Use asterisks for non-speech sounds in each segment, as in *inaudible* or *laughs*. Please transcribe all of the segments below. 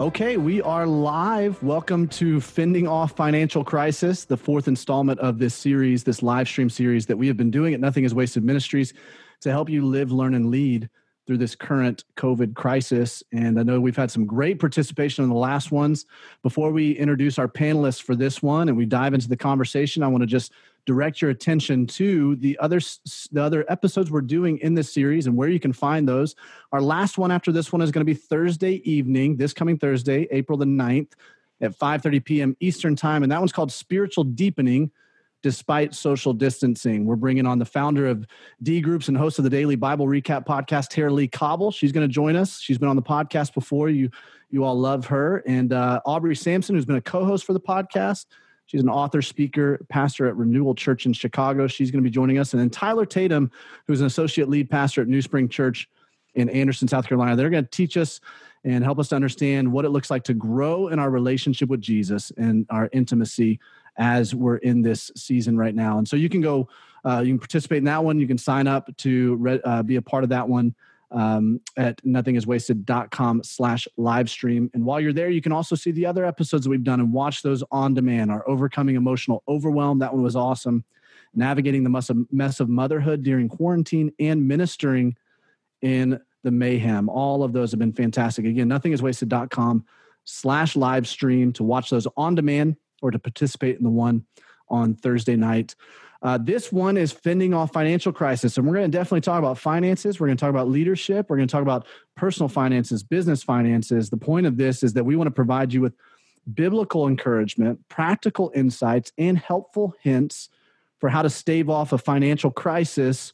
Okay, we are live. Welcome to Fending Off Financial Crisis, the fourth installment of this series, this live stream series that we have been doing at Nothing is Wasted Ministries to help you live, learn, and lead through this current COVID crisis. And I know we've had some great participation in the last ones. Before we introduce our panelists for this one and we dive into the conversation, I want to just direct your attention to the other the other episodes we're doing in this series and where you can find those. Our last one after this one is going to be Thursday evening, this coming Thursday, April the 9th at 5:30 p.m. Eastern Time and that one's called Spiritual Deepening despite social distancing. We're bringing on the founder of D Groups and host of the Daily Bible Recap podcast, Tara-Leigh Cobble. She's going to join us. She's been on the podcast before. You you all love her. And uh, Aubrey Sampson, who's been a co-host for the podcast. She's an author, speaker, pastor at Renewal Church in Chicago. She's going to be joining us. And then Tyler Tatum, who's an associate lead pastor at New Spring Church in Anderson, South Carolina. They're going to teach us and help us to understand what it looks like to grow in our relationship with Jesus and our intimacy as we're in this season right now. And so you can go, uh, you can participate in that one. You can sign up to re- uh, be a part of that one um, at nothingiswasted.com slash live stream. And while you're there, you can also see the other episodes that we've done and watch those on demand. Our Overcoming Emotional Overwhelm, that one was awesome. Navigating the mess of, motherhood during quarantine and ministering in the mayhem. All of those have been fantastic. Again, nothingiswasted.com slash live stream to watch those on demand or to participate in the one on Thursday night. Uh, this one is fending off financial crisis. And we're going to definitely talk about finances. We're going to talk about leadership. We're going to talk about personal finances, business finances. The point of this is that we want to provide you with biblical encouragement, practical insights, and helpful hints for how to stave off a financial crisis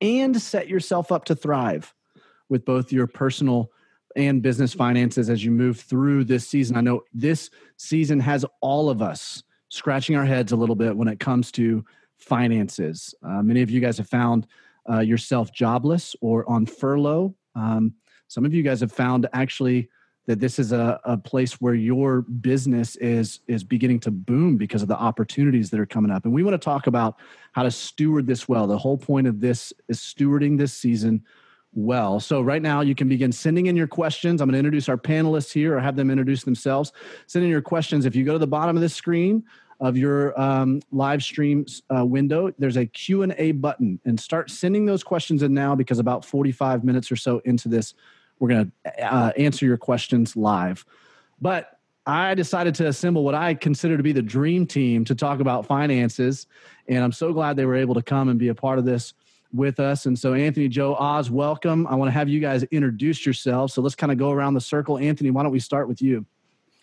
and set yourself up to thrive with both your personal and business finances as you move through this season. I know this season has all of us scratching our heads a little bit when it comes to finances. Uh, many of you guys have found uh, yourself jobless or on furlough. Um, some of you guys have found actually that this is a, a place where your business is is beginning to boom because of the opportunities that are coming up and we want to talk about how to steward this well the whole point of this is stewarding this season well. So right now you can begin sending in your questions. I'm going to introduce our panelists here or have them introduce themselves. Send in your questions. If you go to the bottom of the screen of your um, live stream uh, window, there's a Q&A button and start sending those questions in now because about 45 minutes or so into this, we're going to uh, answer your questions live. But I decided to assemble what I consider to be the dream team to talk about finances. And I'm so glad they were able to come and be a part of this with us. And so, Anthony, Joe, Os, welcome. I want to have you guys introduce yourselves. So let's kind of go around the circle. Anthony, why don't we start with you?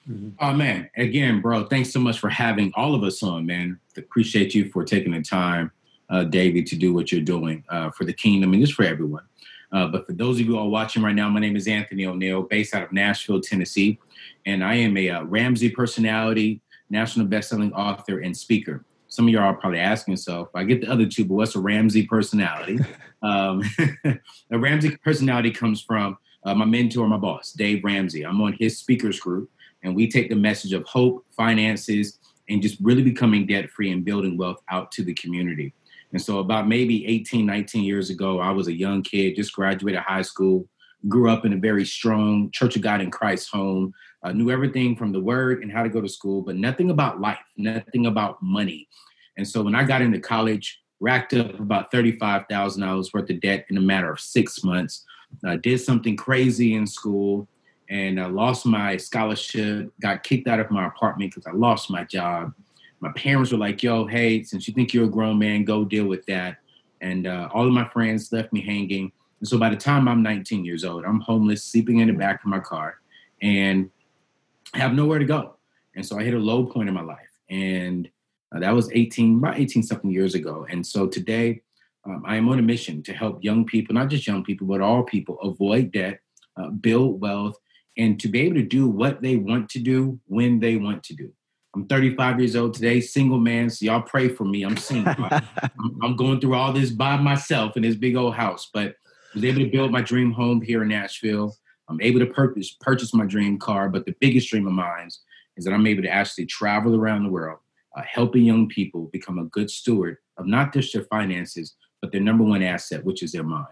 Mm-hmm. Oh man, again, bro, thanks so much for having all of us on, man. Appreciate you for taking the time, uh, David, to do what you're doing uh, for the kingdom and just for everyone. Uh, but for those of you are watching right now, my name is Anthony ONeal, based out of Nashville, Tennessee, and I am a uh, Ramsey personality, national best-selling author, and speaker some of y'all are probably asking yourself, I get the other two, but what's a Ramsey personality? *laughs* um, *laughs* a Ramsey personality comes from uh, my mentor, my boss, Dave Ramsey. I'm on his speakers group, and we take the message of hope, finances, and just really becoming debt free and building wealth out to the community. And so, about maybe 18, 19 years ago, I was a young kid, just graduated high school, grew up in a very strong Church of God in Christ home, uh, knew everything from the word and how to go to school, but nothing about life, nothing about money. And so when I got into college, racked up about $35,000 worth of debt in a matter of six months. I did something crazy in school and I lost my scholarship, got kicked out of my apartment because I lost my job. My parents were like, yo, hey, since you think you're a grown man, go deal with that. And uh, all of my friends left me hanging. And so by the time I'm 19 years old, I'm homeless, sleeping in the back of my car, and have nowhere to go. And so I hit a low point in my life. And uh, that was 18, about 18 something years ago. And so today, um, I am on a mission to help young people, not just young people, but all people avoid debt, uh, build wealth, and to be able to do what they want to do when they want to do. I'm 35 years old today, single man. So y'all pray for me. I'm single. *laughs* I'm, I'm, going through all this by myself in this big old house, but I was able to build my dream home here in Nashville. I'm able to purchase purchase my dream car, but the biggest dream of mine is that I'm able to actually travel around the world uh, helping young people become a good steward of not just their finances, but their number one asset, which is their mind.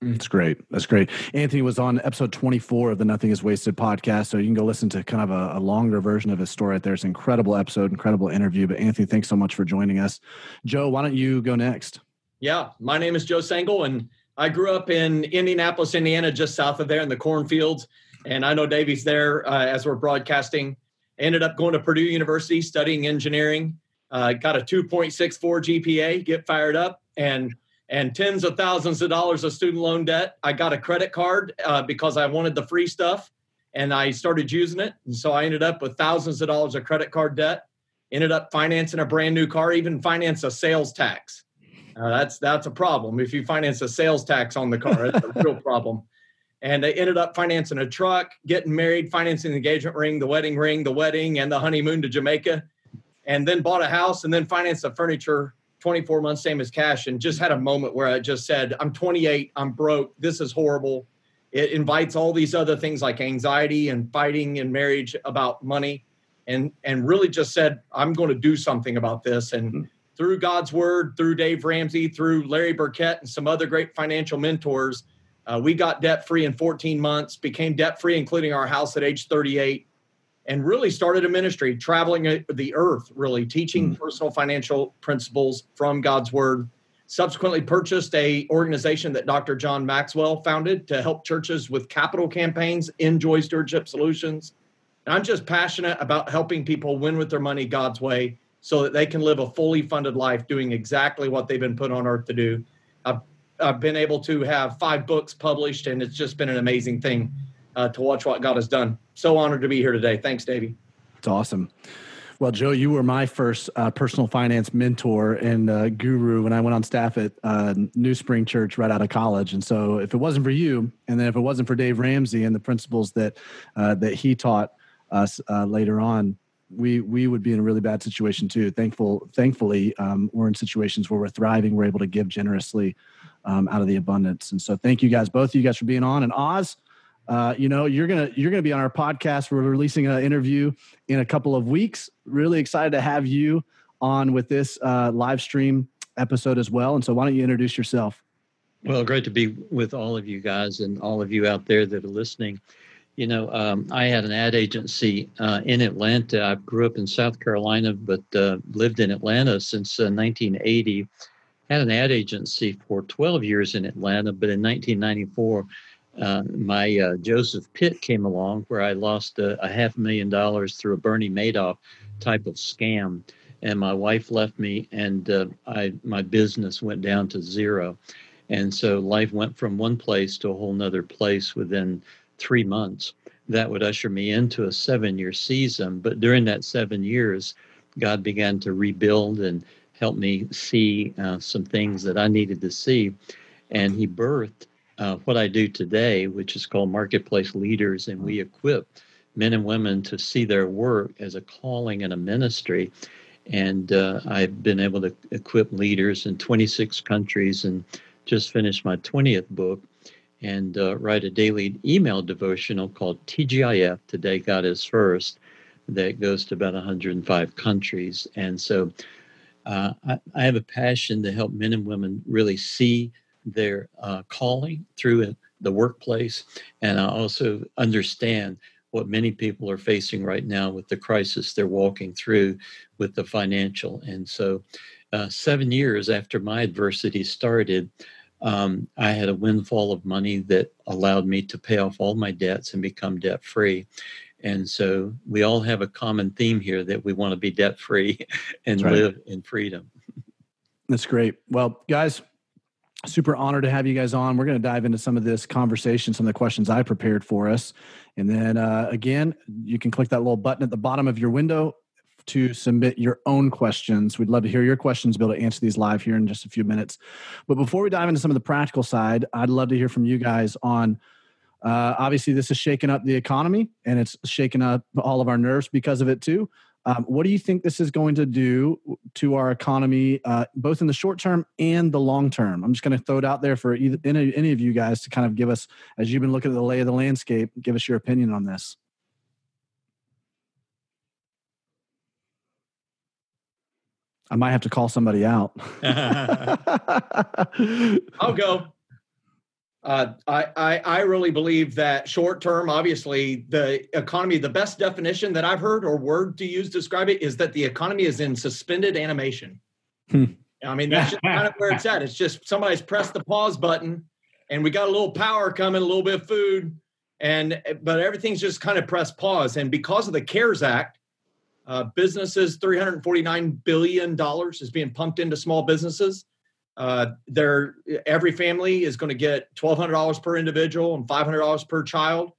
That's great. That's great. Anthony was on episode 24 of the Nothing is Wasted podcast. So you can go listen to kind of a, a, longer version of his story right there. It's an incredible episode, incredible interview. But Anthony, thanks so much for joining us. Joe, why don't you go next? Yeah, my name is Joe Sangl, and I grew up in Indianapolis, Indiana, just south of there in the cornfields. And I know Davey's there uh, as we're broadcasting. Ended up going to Purdue University studying engineering. Uh, got a 2.64 GPA, get fired up, and and tens of thousands of dollars of student loan debt. I got a credit card uh, because I wanted the free stuff and I started using it. And so I ended up with thousands of dollars of credit card debt, ended up financing a brand new car, even financed a sales tax. Uh, that's that's a problem. If you finance a sales tax on the car, it's a real *laughs* problem. And I ended up financing a truck, getting married, financing the engagement ring, the wedding ring, the wedding, and the honeymoon to Jamaica, and then bought a house and then financed the furniture 24 months, same as cash, and just had a moment where I just said, I'm 28, I'm broke, this is horrible. It invites all these other things like anxiety and fighting in marriage about money, and and really just said, I'm going to do something about this. And mm-hmm. through God's word, through Dave Ramsey, through Larry Burkett, and some other great financial mentors, uh, we got debt free in 14 months, became debt free, including our house at age 38 and really started a ministry traveling the earth really teaching mm. personal financial principles from god's word subsequently purchased a organization that dr john maxwell founded to help churches with capital campaigns INJOY stewardship solutions and i'm just passionate about helping people win with their money god's way so that they can live a fully funded life doing exactly what they've been put on earth to do i've, I've been able to have five books published and it's just been an amazing thing uh, to watch what God has done. So honored to be here today. Thanks, Davey. It's awesome. Well, Joe, you were my first uh, personal finance mentor and uh, guru when I went on staff at uh, New Spring Church right out of college. And so, if it wasn't for you, and then if it wasn't for Dave Ramsey and the principles that uh, that he taught us uh, later on, we we would be in a really bad situation too. Thankful, thankfully, um, we're in situations where we're thriving. We're able to give generously um, out of the abundance. And so, thank you guys, both of you guys, for being on. And Os, uh, you know you're gonna you're gonna be on our podcast. We're releasing an interview in a couple of weeks. Really excited to have you on with this uh, live stream episode as well. And so why don't you introduce yourself? Well great to be with all of you guys and all of you out there that are listening. You know um, i had an ad agency uh, in atlanta. I grew up in south carolina but uh, lived in atlanta since 1980 uh, had an ad agency for 12 years in atlanta but in 1994 uh, my uh, Joseph pit came along where I lost a, a, half million dollars through a Bernie Madoff type of scam, and my wife left me, and uh, I my business went down to zero, and so life went from one place to a whole nother place within three months. That would usher me into a seven-year season, but during that seven years, God began to rebuild and help me see uh, some things that I needed to see, and He birthed uh, what I do today, which is called Marketplace Leaders, and we equip men and women to see their work as a calling and a ministry. And uh, I've been able to equip leaders in 26 countries and just finished my 20th book and uh, write a daily email devotional called TGIF, Today God is First, that goes to about 105 countries. And so uh, I, I have a passion to help men and women really see their uh, calling through the workplace. And I also understand what many people are facing right now with the crisis they're walking through with the financial. And so, uh, seven years after my adversity started, um, I had a windfall of money that allowed me to pay off all my debts and become debt free. And so we all have a common theme here that we want to be debt free *laughs* and right. live in freedom. *laughs* That's great. Well, guys, super honored to have you guys on. We're going to dive into some of this conversation, some of the questions I prepared for us. And then uh, again, you can click that little button at the bottom of your window to submit your own questions. We'd love to hear your questions, be able to answer these live here in just a few minutes. But before we dive into some of the practical side, I'd love to hear from you guys on. Uh, obviously, this is shaking up the economy and it's shaking up all of our nerves because of it too. Um, what do you think this is going to do to our economy, uh, both in the short term and the long term? I'm just going to throw it out there for either, any, any of you guys to kind of give us, as you've been looking at the lay of the landscape, give us your opinion on this. I might have to call somebody out. *laughs* I'll go. Uh, I, I, I really believe that short term, obviously, the economy, the best definition that I've heard or word to use to describe it is that the economy is in suspended animation. Hmm. I mean, that's just kind of where it's at. It's just somebody's pressed the pause button and we got a little power coming, a little bit of food, and but everything's just kind of pressed pause. And because of the CARES Act, uh, businesses, $349 billion is being pumped into small businesses. Uh, there, every family is going to get $1,200 per individual and $500 per child.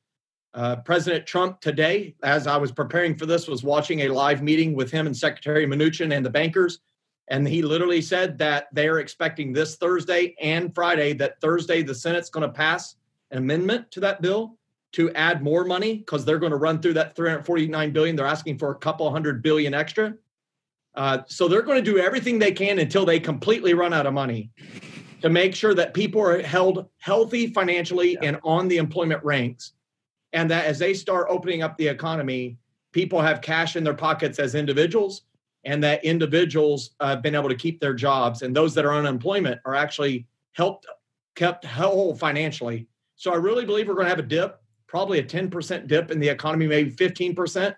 Uh, President Trump today, as I was preparing for this, was watching a live meeting with him and Secretary Mnuchin and the bankers. And he literally said that they are expecting this Thursday and Friday that Thursday the Senate's going to pass an amendment to that bill to add more money because they're going to run through that 349 billion. They're asking for a couple hundred billion extra. Uh, so they're going to do everything they can until they completely run out of money to make sure that people are held healthy financially yeah. and on the employment ranks. And that as they start opening up the economy, people have cash in their pockets as individuals, and that individuals uh, have been able to keep their jobs, and those that are on unemployment are actually helped kept whole financially. So I really believe we're going to have a dip probably a 10% dip in the economy, maybe 15%.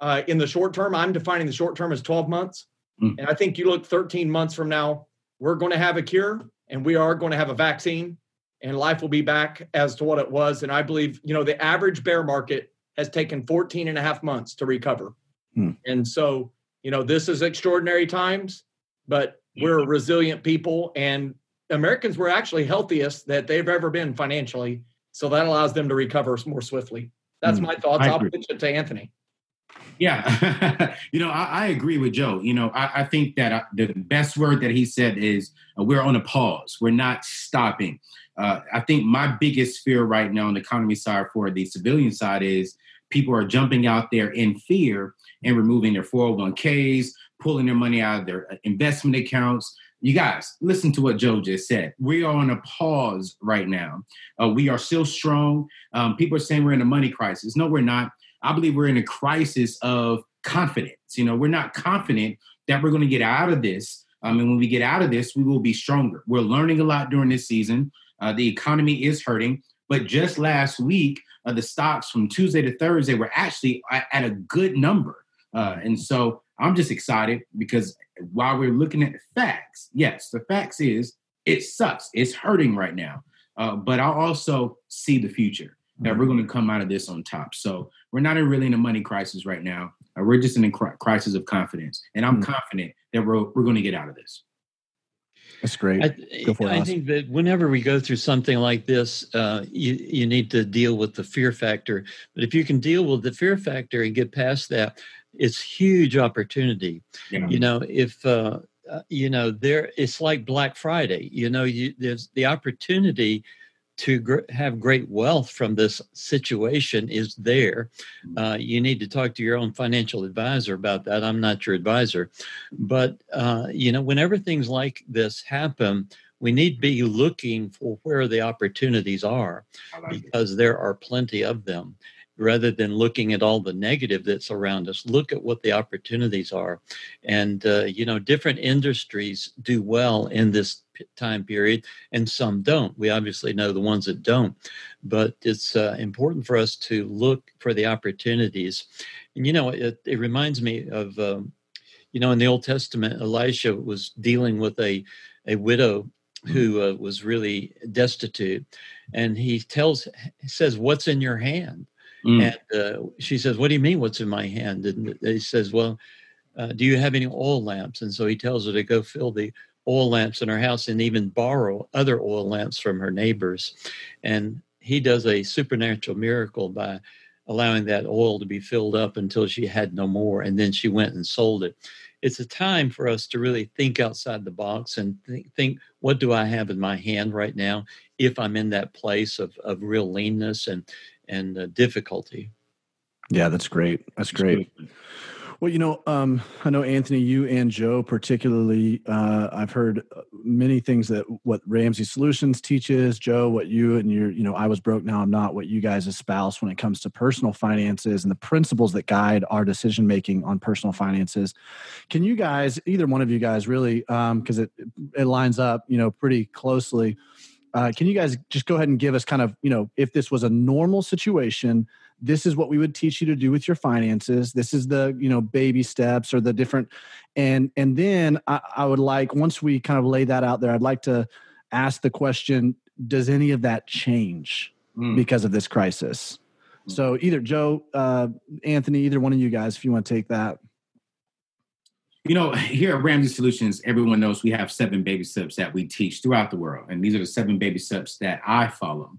Uh, in the short term, I'm defining the short term as 12 months. Mm. And I think you look 13 months from now, we're going to have a cure and we are going to have a vaccine and life will be back as to what it was. And I believe, you know, the average bear market has taken 14 and a half months to recover. Mm. And so, you know, this is extraordinary times, but we're resilient people and Americans were actually healthiest that they've ever been financially so that allows them to recover more swiftly. That's mm, my thoughts. I'll pitch it to Anthony. Yeah, *laughs* you know, I, I, agree with Joe. You know, I, I think that uh, the best word that he said is uh, we're on a pause. We're not stopping. Uh, I think my biggest fear right now on the economy side for the civilian side is people are jumping out there in fear and removing their 401ks, pulling their money out of their uh, investment accounts, you guys, listen to what Joe just said. We are on a pause right now. Uh, we are still strong. Um, people are saying we're in a money crisis. No, we're not. I believe we're in a crisis of confidence. You know, we're not confident that we're going to get out of this. Um, and when we get out of this, we will be stronger. We're learning a lot during this season. Uh, the economy is hurting. But just last week, uh, the stocks from Tuesday to Thursday were actually at, a good number. Uh, and so I'm just excited because while we're looking at the facts, yes, the facts is it sucks. It's hurting right now. Uh, but I also see the future that we're going to come out of this on top. So we're not really in a money crisis right now. Uh, we're just in a crisis of confidence, and I'm mm-hmm. confident that we're we're going to get out of this. That's great. I, go for it, I think that whenever we go through something like this, uh, you you need to deal with the fear factor. But if you can deal with the fear factor and get past that, it's huge opportunity. Yeah. You know, if uh, uh, you know there, it's like Black Friday. You know, you, there's the opportunity to gr- have great wealth from this situation is there. Mm-hmm. Uh, you need to talk to your own financial advisor about that. I'm not your advisor, but uh, you know, whenever things like this happen, we need to be looking for where the opportunities are because there are plenty of them rather than looking at all the negative that's around us look at what the opportunities are. And uh, you know different industries do well in this time period and some don't. We obviously know the ones that don't. But it's uh, important for us to look for the opportunities. And you know it, it reminds me of um, you know in the old testament elisha was dealing with a a widow who uh, was really destitute. And he tells says what's in your hand Mm. And uh, she says, What do you mean, what's in my hand? And he says, Well, uh, do you have any oil lamps? And so he tells her to go fill the oil lamps in her house and even borrow other oil lamps from her neighbors. And he does a supernatural miracle by allowing that oil to be filled up until she had no more. And then she went and sold it. It's a time for us to really think outside the box and think, think what do I have in my hand right now if I'm in that place of, of real leanness and, and uh, difficulty. Yeah, that's great. That's great. Well, you know, um, I know Anthony, you and Joe particularly. Uh, I've heard uh, many things that what Ramsey Solutions teaches. Joe, what you and your, you know, I was broke, now I'm not. What you guys espouse when it comes to personal finances and the principles that guide our decision making on personal finances. Can you guys, either one of you guys, really, because um, it it lines up, you know, pretty closely Uh, can you guys just go ahead and give us kind of, you know, if this was a normal situation, this is what we would teach you to do with your finances. This is the, you know, baby steps or the different, and and then I, I would like once we kind of lay that out there, I'd like to ask the question: Does any of that change mm. because of this crisis? Mm. So either Joe, uh, Anthony, either one of you guys, if you want to take that. You know, here at Ramsey Solutions, everyone knows we have seven baby steps that we teach throughout the world. And these are the seven baby steps that I follow.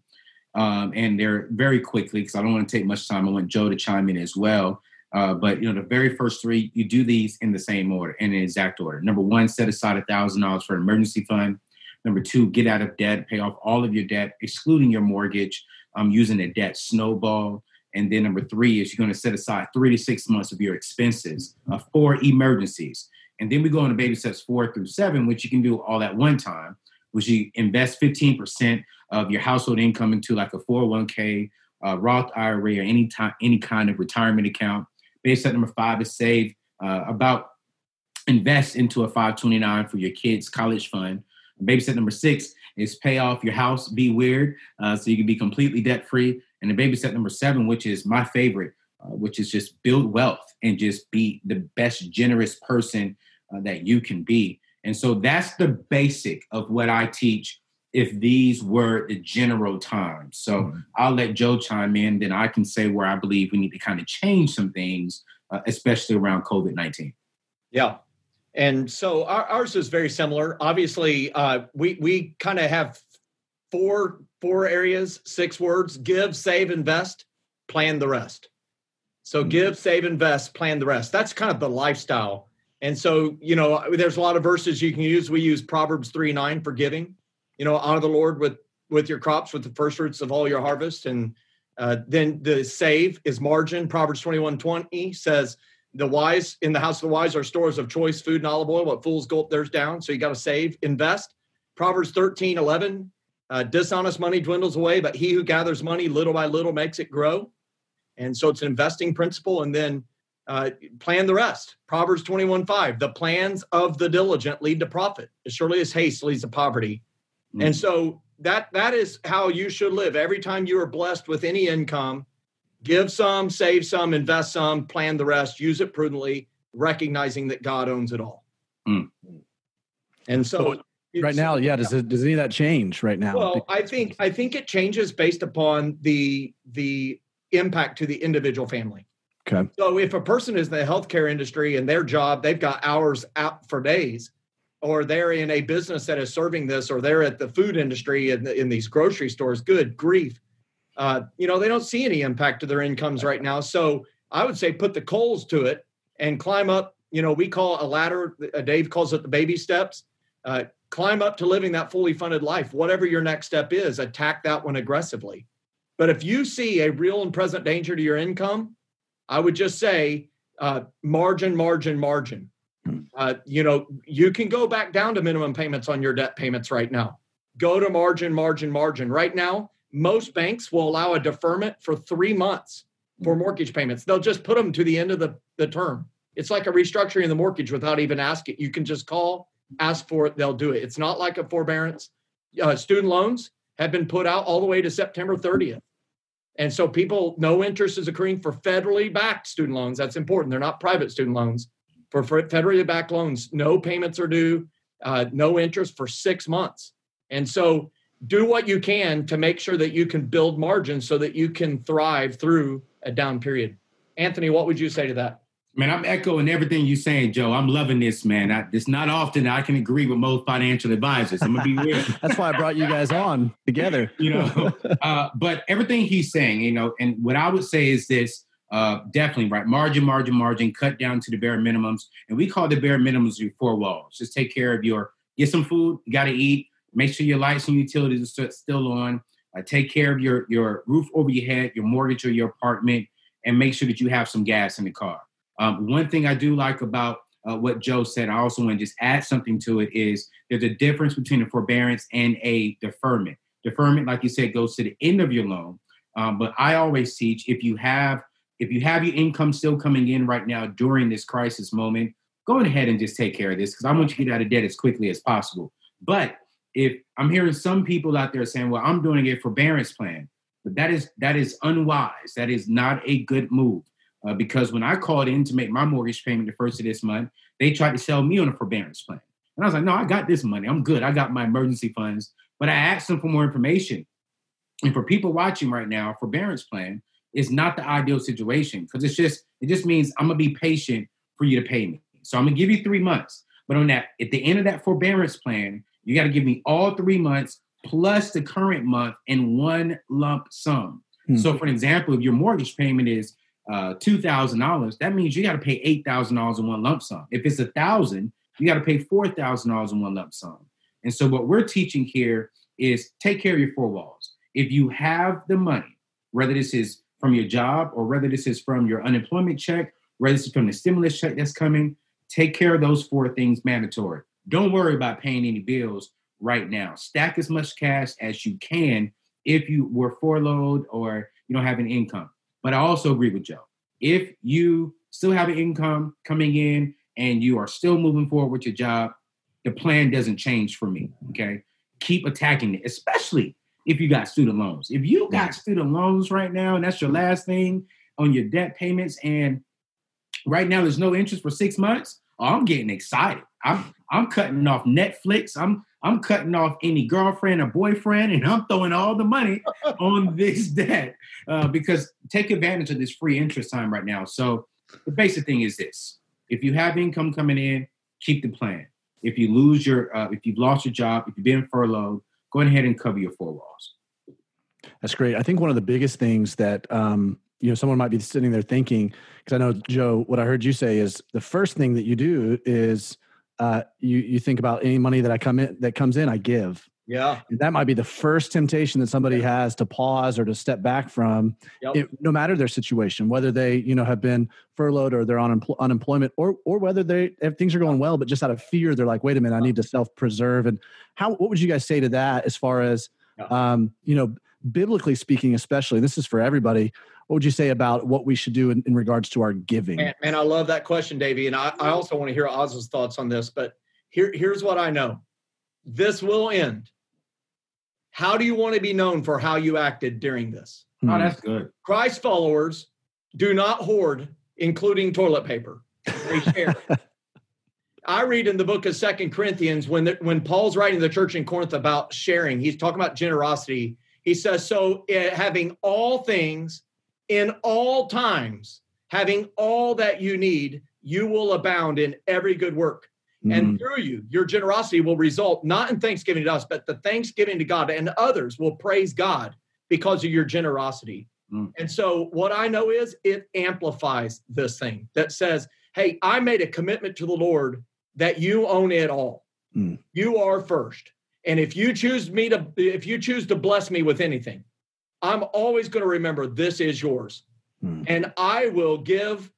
Um, and they're very quickly, because I don't want to take much time. I want Joe to chime in as well. Uh, but you know, the very first three, you do these in the same order, in an exact order. Number one, set aside a thousand dollars for an emergency fund. Number two, get out of debt, pay off all of your debt, excluding your mortgage, um, using a debt snowball. And then number three is you're going to set aside three to six months of your expenses uh, for emergencies. And then we go into baby steps four through seven, which you can do all at one time, which you invest 15% of your household income into like a 401k, uh, Roth IRA, or any time any kind of retirement account. Baby step number five is save uh, about invest into a 529 for your kids' college fund. Baby step number six is pay off your house, be weird, uh, so you can be completely debt free. And the baby step number seven, which is my favorite, uh, which is just build wealth and just be the best generous person uh, that you can be. And so that's the basic of what I teach if these were the general times. So mm-hmm. I'll let Joe chime in, then I can say where I believe we need to kind of change some things, uh, especially around COVID 19. Yeah. And so our, ours is very similar. Obviously, uh, we we kind of have four four areas, six words: give, save, invest, plan the rest. So mm-hmm. give, save, invest, plan the rest. That's kind of the lifestyle. And so, you know, there's a lot of verses you can use. We use Proverbs 3 9 for giving. You know, honor the Lord with with your crops, with the first fruits of all your harvest. And uh, then the save is margin. Proverbs 21 20 says, the wise in the house of the wise are stores of choice food and olive oil, but fools gulp theirs down. So you got to save, invest. Proverbs 13 11 uh, dishonest money dwindles away, but he who gathers money little by little makes it grow. And so it's an investing principle. And then uh, plan the rest. Proverbs 21 5. The plans of the diligent lead to profit, as surely as haste leads to poverty. Mm-hmm. And so that that is how you should live. Every time you are blessed with any income, give some, save some, invest some, plan the rest, use it prudently, recognizing that God owns it all. Mm. And so, so right now yeah does it does any of that change right now? Well i think i think it changes based upon the the impact to the individual family. Okay. So if a person is in the healthcare industry and their job they've got hours out for days or they're in a business that is serving this or they're at the food industry in, the, in these grocery stores good grief. Uh, you know they don't see any impact to their incomes right now. So i would say put the coals to it and climb up. You know we call a ladder dave calls it the baby steps uh, climb up to living that fully funded life. Whatever your next step is, attack that one aggressively. But if you see a real and present danger to your income, I would just say uh, margin, margin, margin. Hmm. Uh, you know, you can go back down to minimum payments on your debt payments right now. Go to margin, margin, margin. Right now, most banks will allow a deferment for three months for mortgage payments. They'll just put them to the end of the, the term. It's like a restructuring of the mortgage without even asking. You can just call ask for it, they'll do it. It's not like a forbearance. Uh, student loans have been put out all the way to September 30th. And so people, no interest is accruing for federally backed student loans. That's important. They're not private student loans. For, federally backed loans, no payments are due, uh, no interest for six months. And so do what you can to make sure that you can build margins so that you can thrive through a down period. Anthony, what would you say to that? Man, I'm echoing everything you're saying, Joe. I'm loving this, man. I, it's not often I can agree with most financial advisors. I'm gonna be real. *laughs* That's why I brought you guys on together. you know, uh, but everything he's saying, you know, and what I would say is this: uh, definitely right, margin, margin, margin, cut down to the bare minimums, and we call the bare minimums your four walls. Just take care of your, get some food, you got to eat. Make sure your lights and utilities are still on. Uh, take care of your your roof over your head, your mortgage or your apartment, and make sure that you have some gas in the car. Um, one thing I do like about uh, what Joe said, I also want to just add something to it is there's a difference between a forbearance and a deferment. Deferment, like you said, goes to the end of your loan. Um, but I always teach if you have if you have your income still coming in right now during this crisis moment, go ahead and just take care of this because I want you to get out of debt as quickly as possible. But if I'm hearing some people out there saying, "Well, I'm doing a forbearance plan," but that is that is unwise. That is not a good move uh, because when I called in to make my mortgage payment the first of this month, they tried to sell me on a forbearance plan, and I was like, "No, I got this money. I'm good. I got my emergency funds." But I asked them for more information, and for people watching right now, forbearance plan is not the ideal situation because it's just it just means I'm gonna be patient for you to pay me. So I'm gonna give you three months. But on that, at the end of that forbearance plan, you got to give me all three months plus the current month in one lump sum. Hmm. So, for an example, if your mortgage payment is uh, two thousand dollars, that means you got to pay eight thousand dollars in one lump sum. If it's a thousand, you got to pay four thousand dollars in one lump sum. And so, what we're teaching here is take care of your four walls. If you have the money, whether this is from your job or whether this is from your unemployment check, whether this is from the stimulus check that's coming, take care of those four things mandatory. Don't worry about paying any bills right now. Stack as much cash as you can if you were furloughed or you don't have an income. But I also agree with Joe. If you still have an income coming in and you are still moving forward with your job, the plan doesn't change for me. Okay. Keep attacking it, especially if you got student loans. If you got student loans right now and that's your last thing on your debt payments, and right now there's no interest for six months, oh, I'm getting excited. I'm I'm cutting off Netflix. I'm I'm cutting off any girlfriend or boyfriend, and I'm throwing all the money *laughs* on this debt uh, because take advantage of this free interest time right now. So the basic thing is this: if you have income coming in, keep the plan. If you lose your, uh, if you've lost your job, if you've been furloughed, go ahead and cover your four walls. That's great. I think one of the biggest things that um, you know someone might be sitting there thinking, because I know Joe, what I heard you say is the first thing that you do is uh, you you think about any money that I come in that comes in, I give. Yeah, and that might be the first temptation that somebody yeah. has to pause or to step back from, yep. it, no matter their situation, whether they you know have been furloughed or they're on unemployment, or or whether they if things are going well, but just out of fear, they're like, wait a minute, I need to self preserve. And how what would you guys say to that as far as um, you know, biblically speaking, especially this is for everybody what would you say about what we should do in, in regards to our giving? Man, man, I love that question, Davey. And I, I also want to hear Os's thoughts on this, but here, here's what I know. This will end. How do you want to be known for how you acted during this? Oh, that's good. Christ followers do not hoard, including toilet paper. They share. *laughs* I read in the book of Second Corinthians when the, when Paul's writing the church in Corinth about sharing, he's talking about generosity. He says, "So uh, having all things in all times, having all that you need, you will abound in every good work. Mm. And through you, your generosity will result not in thanksgiving to us, but the thanksgiving to God, and others will praise God because of your generosity. Mm. And so, what I know is it amplifies this thing that says, Hey, I made a commitment to the Lord that you own it all. Mm. You are first. And if you choose me to, if you choose to bless me with anything, I'm always going to remember this is yours. Hmm. And I will give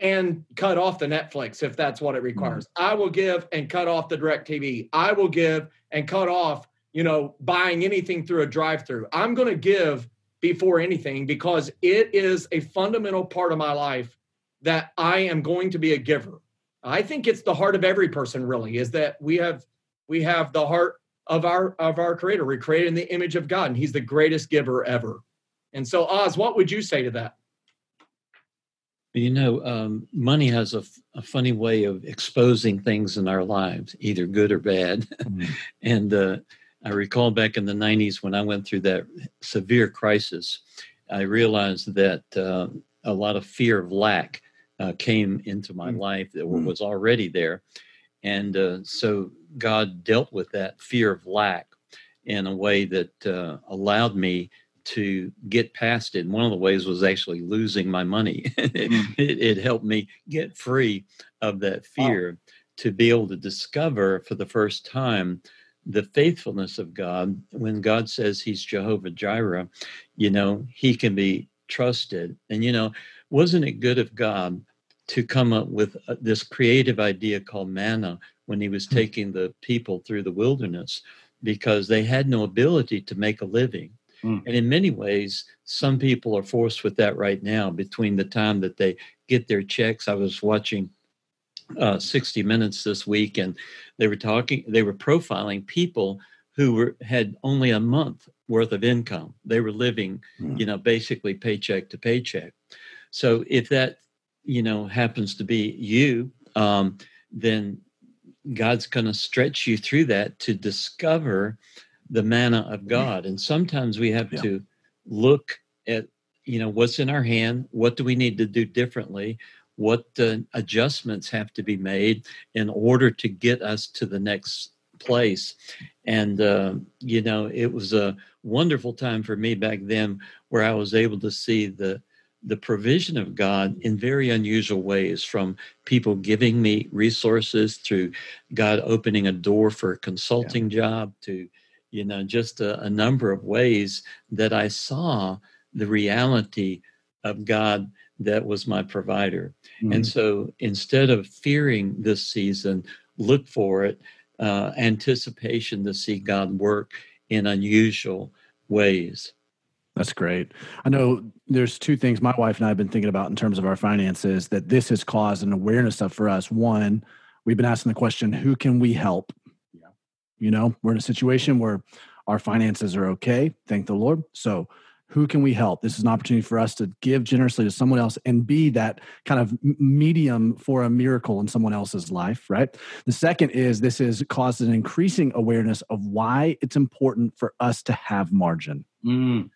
and cut off the Netflix if that's what it requires. Hmm. I will give and cut off the DirecTV. I will give and cut off, you know, buying anything through a drive-through. I'm going to give before anything because it is a fundamental part of my life that I am going to be a giver. I think it's the heart of every person really is that we have we have the heart of our of our creator. We're created in the image of God, and He's the greatest giver ever. And so, Os, what would you say to that? You know, um, money has a, a, funny way of exposing things in our lives, either good or bad. Mm-hmm. *laughs* and uh, I recall back in the 90s when I went through that severe crisis, I realized that uh, a lot of fear of lack uh, came into my mm-hmm. life that mm-hmm. was already there. And uh, so God dealt with that fear of lack in a way that uh, allowed me to get past it. And one of the ways was actually losing my money. *laughs* mm. it, it, helped me get free of that fear wow. to be able to discover for the first time the faithfulness of God. When God says He's Jehovah Jireh, you know, He can be trusted. And, you know, wasn't it good of God to come up with uh, this creative idea called manna when he was hmm. taking the people through the wilderness because they had no ability to make a living. Mm. And in many ways, some people are forced with that right now between the time that they get their checks. I was watching uh, 60 Minutes this week, and they were talking, they were profiling people who were had only a month worth of income. They were living, mm. you know, basically paycheck to paycheck. So if that, you know, happens to be you, um, then God's going to stretch you through that to discover the manna of God. And sometimes we have yeah. to look at, you know, what's in our hand, what do we need to do differently, what uh, adjustments have to be made in order to get us to the next place. And, uh, you know, it was a wonderful time for me back then where I was able to see the the provision of God in very unusual ways from people giving me resources to God opening a door for a consulting yeah. job to you know just a, a, number of ways that I saw the reality of God that was my provider. Mm-hmm. And so instead of fearing this season, look for it, uh, anticipation to see God work in unusual ways. That's great. I know there's two things my wife and I have been thinking about in terms of our finances that this has caused an awareness of for us. One, we've been asking the question, who can we help? Yeah. You know, we're in a situation where our finances are okay, thank the Lord. So, who can we help? This is an opportunity for us to give generously to someone else and be that kind of medium for a miracle in someone else's life, right? The second is this has caused an increasing awareness of why it's important for us to have margin. Mm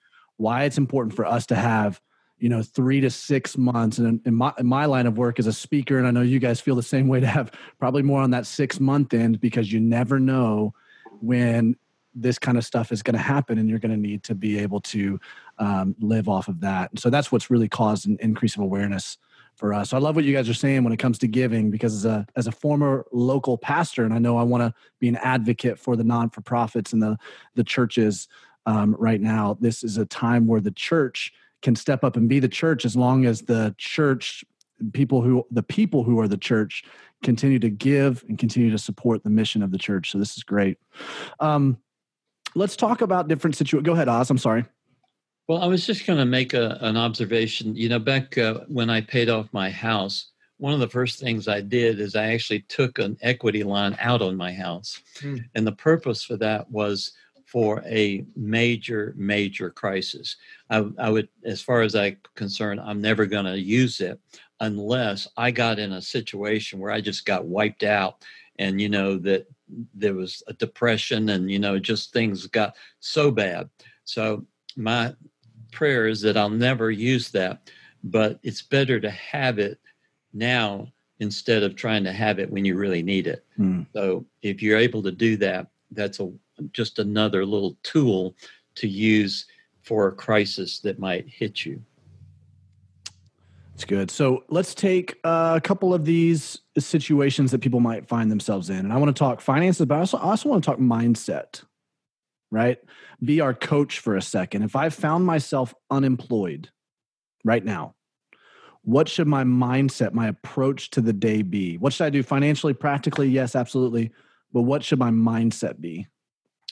why it's important for us to have you know three to six months. And in my, in my line of work as a speaker and i know you guys feel the same way to have probably more on that six month end because you never know when this kind of stuff is going to happen and you're going to need to be able to um, live off of that. So that's what's really caused an increase of awareness for us. So i love what you guys are saying when it comes to giving because as a as a former local pastor and i know i want to be an advocate for the non-for-profits and the the churches um, right now. This is a time where the church can step up and be the church as long as the church people who the people who are the church continue to give and continue to support the mission of the church so this is great um, let's talk about different situations go ahead os i'm sorry well i was just going to make a, an observation you know back uh, when i paid off my house one of the first things i did is i actually took an equity line out on my house hmm. and the purpose for that was for a major, major crisis. I, I would, as far as I'm concerned, I'm never going to use it unless I got in a situation where I just got wiped out and, you know, that there was a depression and, you know, just things got so bad. So my prayer is that I'll never use that, but it's better to have it now instead of trying to have it when you really need it. Hmm. So if you're able to do that, that's a just another little tool to use for a crisis that might hit you. That's good. So let's take uh, a couple of these situations that people might find themselves in. And I want to talk finances, but I also, I also want to talk mindset, right? Be our coach for a second. If I found myself unemployed right now, what should my mindset, my approach to the day be? What should I do financially, practically? Yes, absolutely. But what should my mindset be?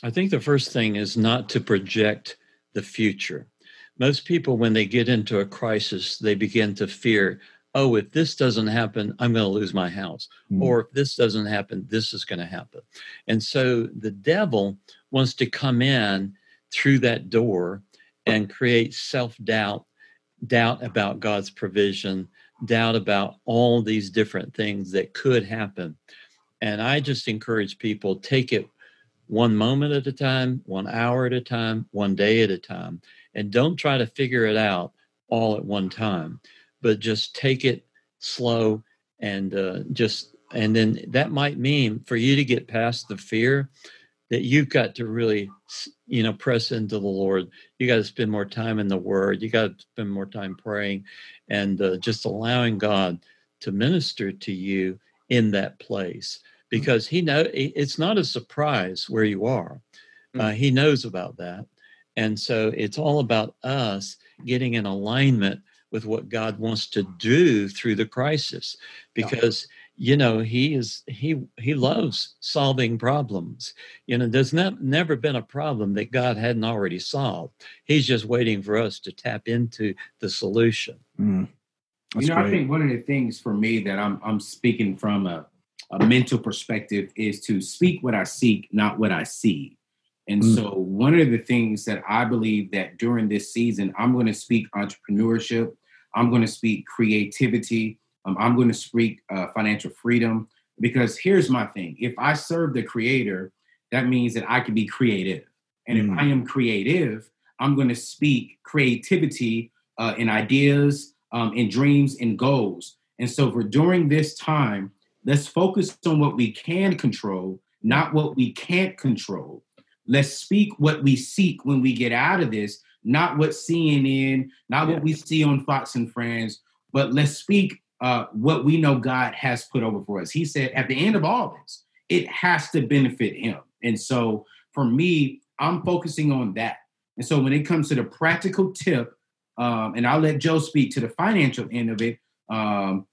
I think the first thing is not to project the future. Most people, when they get into a crisis, they begin to fear, oh, if this doesn't happen, I'm going to lose my house. Mm. Or if this doesn't happen, this is going to happen. And so the devil wants to come in through that door and create self doubt, doubt about God's provision, doubt about all these different things that could happen. And I just encourage people take it one moment at a time, one hour at a time, one day at a time. And don't try to figure it out all at one time, but just take it slow and uh, just, and then that might mean for you to get past the fear that you've got to really, you know, press into the Lord. You got to spend more time in the Word. You got to spend more time praying and uh, just allowing God to minister to you in that place because he know it's not a surprise where you are. Uh, mm. he knows about that, and so it's all about us getting in alignment with what God wants to do through the crisis, because you know he is he he loves solving problems. You know, there's not never been a problem that God hadn't already solved. He's just waiting for us to tap into the solution. Mm. You know, great. I think one of the things for me that I'm I'm speaking from a, a mental perspective is to speak what I seek, not what I see. And mm. so one of the things that I believe that during this season, I'm going to speak entrepreneurship, I'm going to speak creativity, um, I'm going to speak uh, financial freedom. Because here's my thing: if I serve the Creator, that means that I can be creative, and mm. if I am creative, I'm going to speak creativity uh, in ideas, um, in dreams, and goals. And so, for during this time, let's focus on what we can control, not what we can't control. Let's speak what we seek when we get out of this, not what CNN, not what we see on Fox and Friends, but let's speak uh, what we know God has put over for us. He said at the end of all this, it has to benefit Him. And so, for me, I'm focusing on that. And so when it comes to the practical tip, um, and I'll let Joe speak to the financial end of it, um,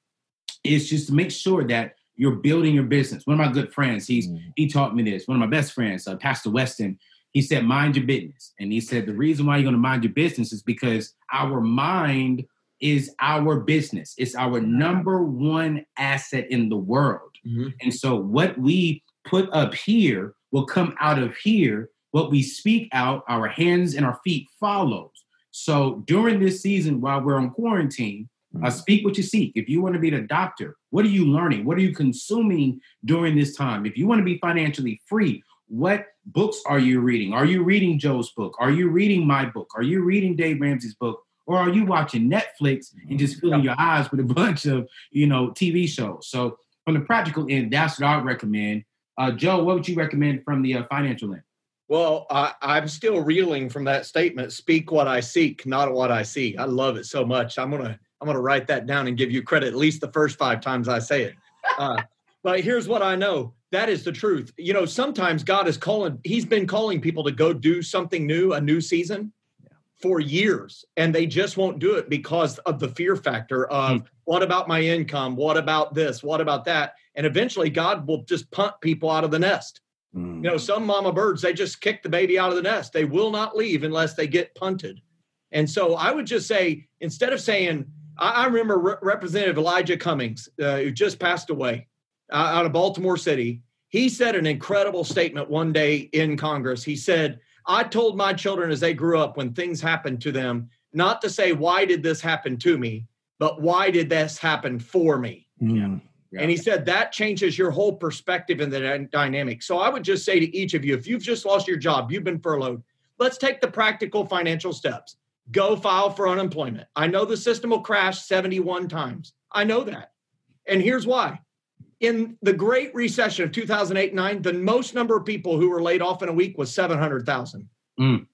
just to make sure that you're building your business. One of my good friends, he's mm. he taught me this. One of my best friends, uh, Pastor Weston, he said, "Mind your business." And he said the reason why you're going to mind your business is because our mind is our business. It's our number one asset in the world. Mm-hmm. And so what we put up here will come out of here what we speak out, our hands and our feet follows. So during this season, while we're on quarantine, uh, mm-hmm. speak what you seek. If you want to be the doctor, what are you learning? What are you consuming during this time? If you want to be financially free, what books are you reading? Are you reading Joe's book? Are you reading my book? Are you reading Dave Ramsey's book? Or are you watching Netflix and just filling your eyes with a *laughs* bunch of, you know, TV shows? So from the practical end, that's what I would recommend. Uh, Joe, what would you recommend from the uh, financial end? Well, I, am still reeling from that statement. Speak what I seek, not what I see. I love it so much. I'm gonna I'm gonna write that down and give you credit at least the first five times I say it. *laughs* Uh, but here's what I know: that is the truth. You know, sometimes God is calling. He's been calling people to go do something new, a new season, for years, and they just won't do it because of the fear factor of mm. what about my income? What about this? What about that? And eventually, God will just punt people out of the nest Mm. You know, some mama birds, they just kick the baby out of the nest. They will not leave unless they get punted. And so I would just say, instead of saying, I, I remember Re- Representative Elijah Cummings, uh, who just passed away uh, out of Baltimore City. He said an incredible statement one day in Congress. He said, I told my children as they grew up when things happened to them, not to say, why did this happen to me, but why did this happen for me? Mm. Yeah. And he said that changes your whole perspective in the dynamic. So I would just say to each of you, if you've just lost your job, you've been furloughed, let's take the practical financial steps. Go file for unemployment. I know the system will crash 71 times. I know that. And here's why. In the Great Recession of 2008 9, the most number of people who were laid off in a week was 700,000. Mm.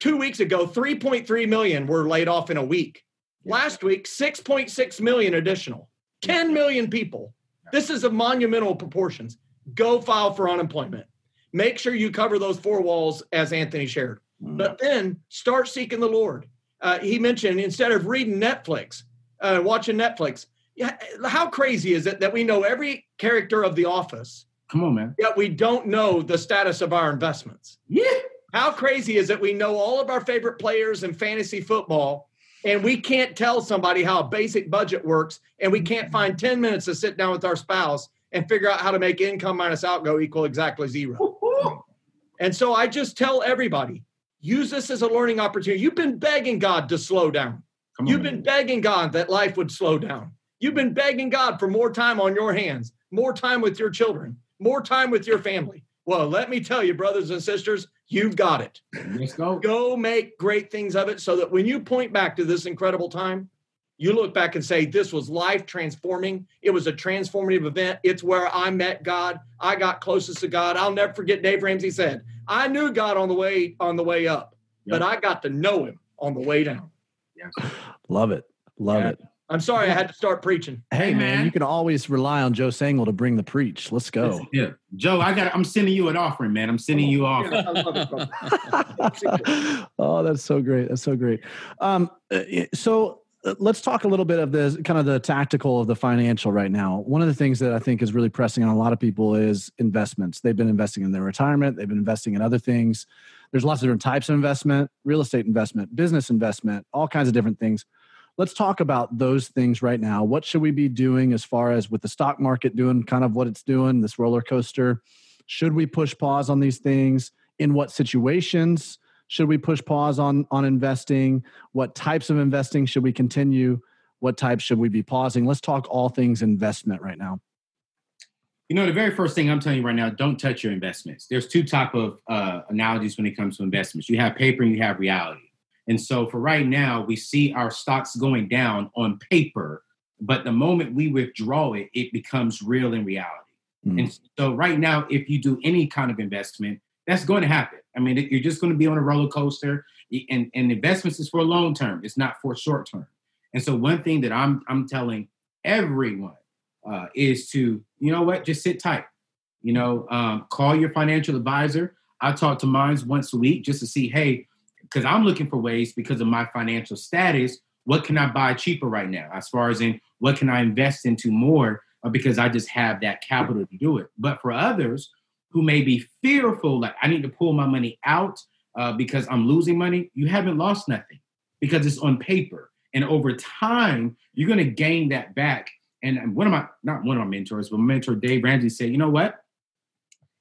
Two weeks ago, 3.3 million were laid off in a week. Last week, 6.6 million additional. 10 million people. This is of monumental proportions. Go file for unemployment. Make sure you cover those four walls as Anthony shared. Mm. But then start seeking the Lord. Uh, he mentioned instead of reading Netflix, uh, watching Netflix, yeah, how crazy is it that we know every character of The Office? Come on, man. Yet we don't know the status of our investments. Yeah. How crazy is it we know all of our favorite players in fantasy football, and we can't tell somebody how a basic budget works and we can't find 10 minutes to sit down with our spouse and figure out how to make income minus outgo equal exactly zero and so i just tell everybody use this as a learning opportunity. You've been begging god to slow down. On, you've been begging god that life would slow down. You've been begging god for more time on your hands more time with your children more time with your family. Well let me tell you brothers and sisters You've got it. Let's go. Go make great things of it so that when you point back to this incredible time, you look back and say, This was life transforming. It was a transformative event. It's where I met God. I got closest to God. I'll never forget Dave Ramsey said, I knew God on the way on the way up, yep. but I got to know him on the way down. Yes. Love it. Love yeah. it. I'm sorry I had to start preaching. Hey, man, you can always rely on Joe Sangl to bring the preach. Let's go. Yeah. Joe, I got I'm sending you an offering, man. I'm sending you off. *laughs* oh, that's so great. That's so great. Um, uh, so let's talk a little bit of the kind of the tactical of the financial right now. One of the things that I think is really pressing on a lot of people is investments. They've been investing in their retirement, they've been investing in other things. There's lots of different types of investment, real estate investment, business investment, all kinds of different things let's talk about those things right now. What should we be doing as far as with the stock market doing kind of what it's doing, this roller coaster? Should we push pause on these things? In what situations should we push pause on on investing? What types of investing should we continue? What types should we be pausing? Let's talk all things investment right now. You know, the very first thing I'm telling you right now, don't touch your investments. There's two type of uh, analogies when it comes to investments. You have paper and you have reality. And so for right now, we see our stocks going down on paper, but the moment we withdraw it, it becomes real in reality. Mm. And so right now, if you do any kind of investment, that's going to happen. I mean, you're just going to be on a roller coaster, and, and investments is for long term. It's not for short term. And so one thing that I'm I'm telling everyone uh, is to you know what, just sit tight. You know, um, call your financial advisor. I talk to mines once a week just to see, hey, because I'm looking for ways because of my financial status. What can I buy cheaper right now? As far as in what can I invest into more uh, because I just have that capital to do it. But for others who may be fearful, like I need to pull my money out uh, because I'm losing money, you haven't lost nothing because it's on paper. And over time, you're going to gain that back. And one of my, not one of my mentors, but my mentor Dave Ramsey said, you know what?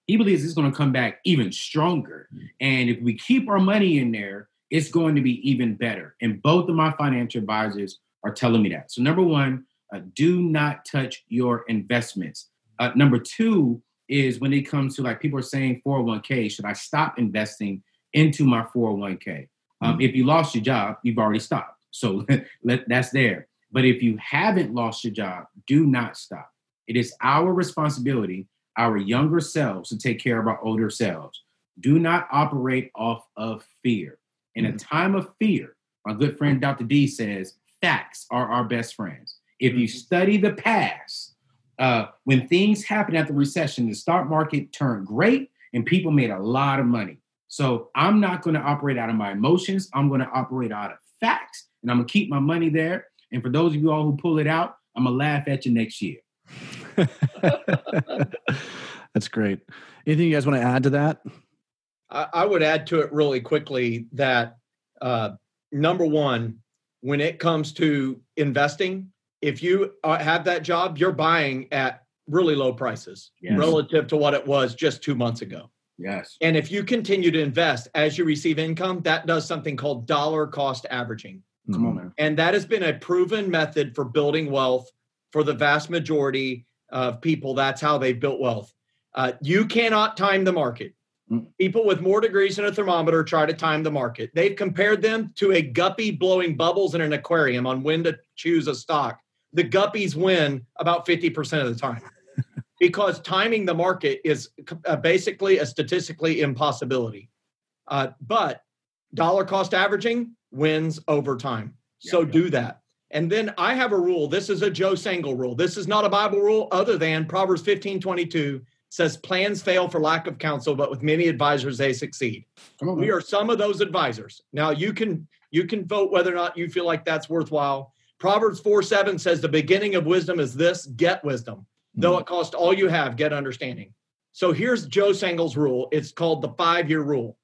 he believes it's going to come back even stronger. And if we keep our money in there, it's going to be even better. And both of my financial advisors are telling me that. So, number one, uh, do not touch your investments. Uh, number two is when it comes to like people are saying 401k, should I stop investing into my 401k? Um, mm-hmm. If you lost your job, you've already stopped. So *laughs* let, that's there. But if you haven't lost your job, do not stop. It is our responsibility our younger selves to take care of our older selves. Do not operate off of fear. In a mm-hmm. time of fear, my good friend Dr. D says, facts are our best friends. If you mm-hmm. study the past, uh, when things happened at the recession, the stock market turned great and people made a lot of money. So I'm not going to operate out of my emotions. I'm going to operate out of facts and I'm going to keep my money there. And for those of you all who pull it out, I'm going to laugh at you next year. *laughs* That's great. Anything you guys want to add to that? I, I would add to it really quickly that uh, number one, when it comes to investing, if you uh, have that job, you're buying at really low prices yes. relative to what it was just two months ago. Yes. And if you continue to invest as you receive income, that does something called dollar cost averaging. Come on, man. And that has been a proven method for building wealth for the vast majority of people, that's how they built wealth. Uh, you cannot time the market. Mm. People with more degrees than a thermometer try to time the market. They've compared them to a guppy blowing bubbles in an aquarium on when to choose a stock. The guppies win about 50% of the time *laughs* because timing the market is uh, basically a statistically impossibility. Uh, but dollar cost averaging wins over time. So yeah, yeah. do that. And then I have a rule. This is a Joe Sangl rule. This is not a Bible rule other than Proverbs 15 22 says plans fail for lack of counsel, but with many advisors they succeed. On, we are some of those advisors. Now you can you can vote whether or not you feel like that's worthwhile. Proverbs 4 7 says the beginning of wisdom is this get wisdom. Though it cost all you have, get understanding. So here's Joe Sangl's rule. It's called the five year rule.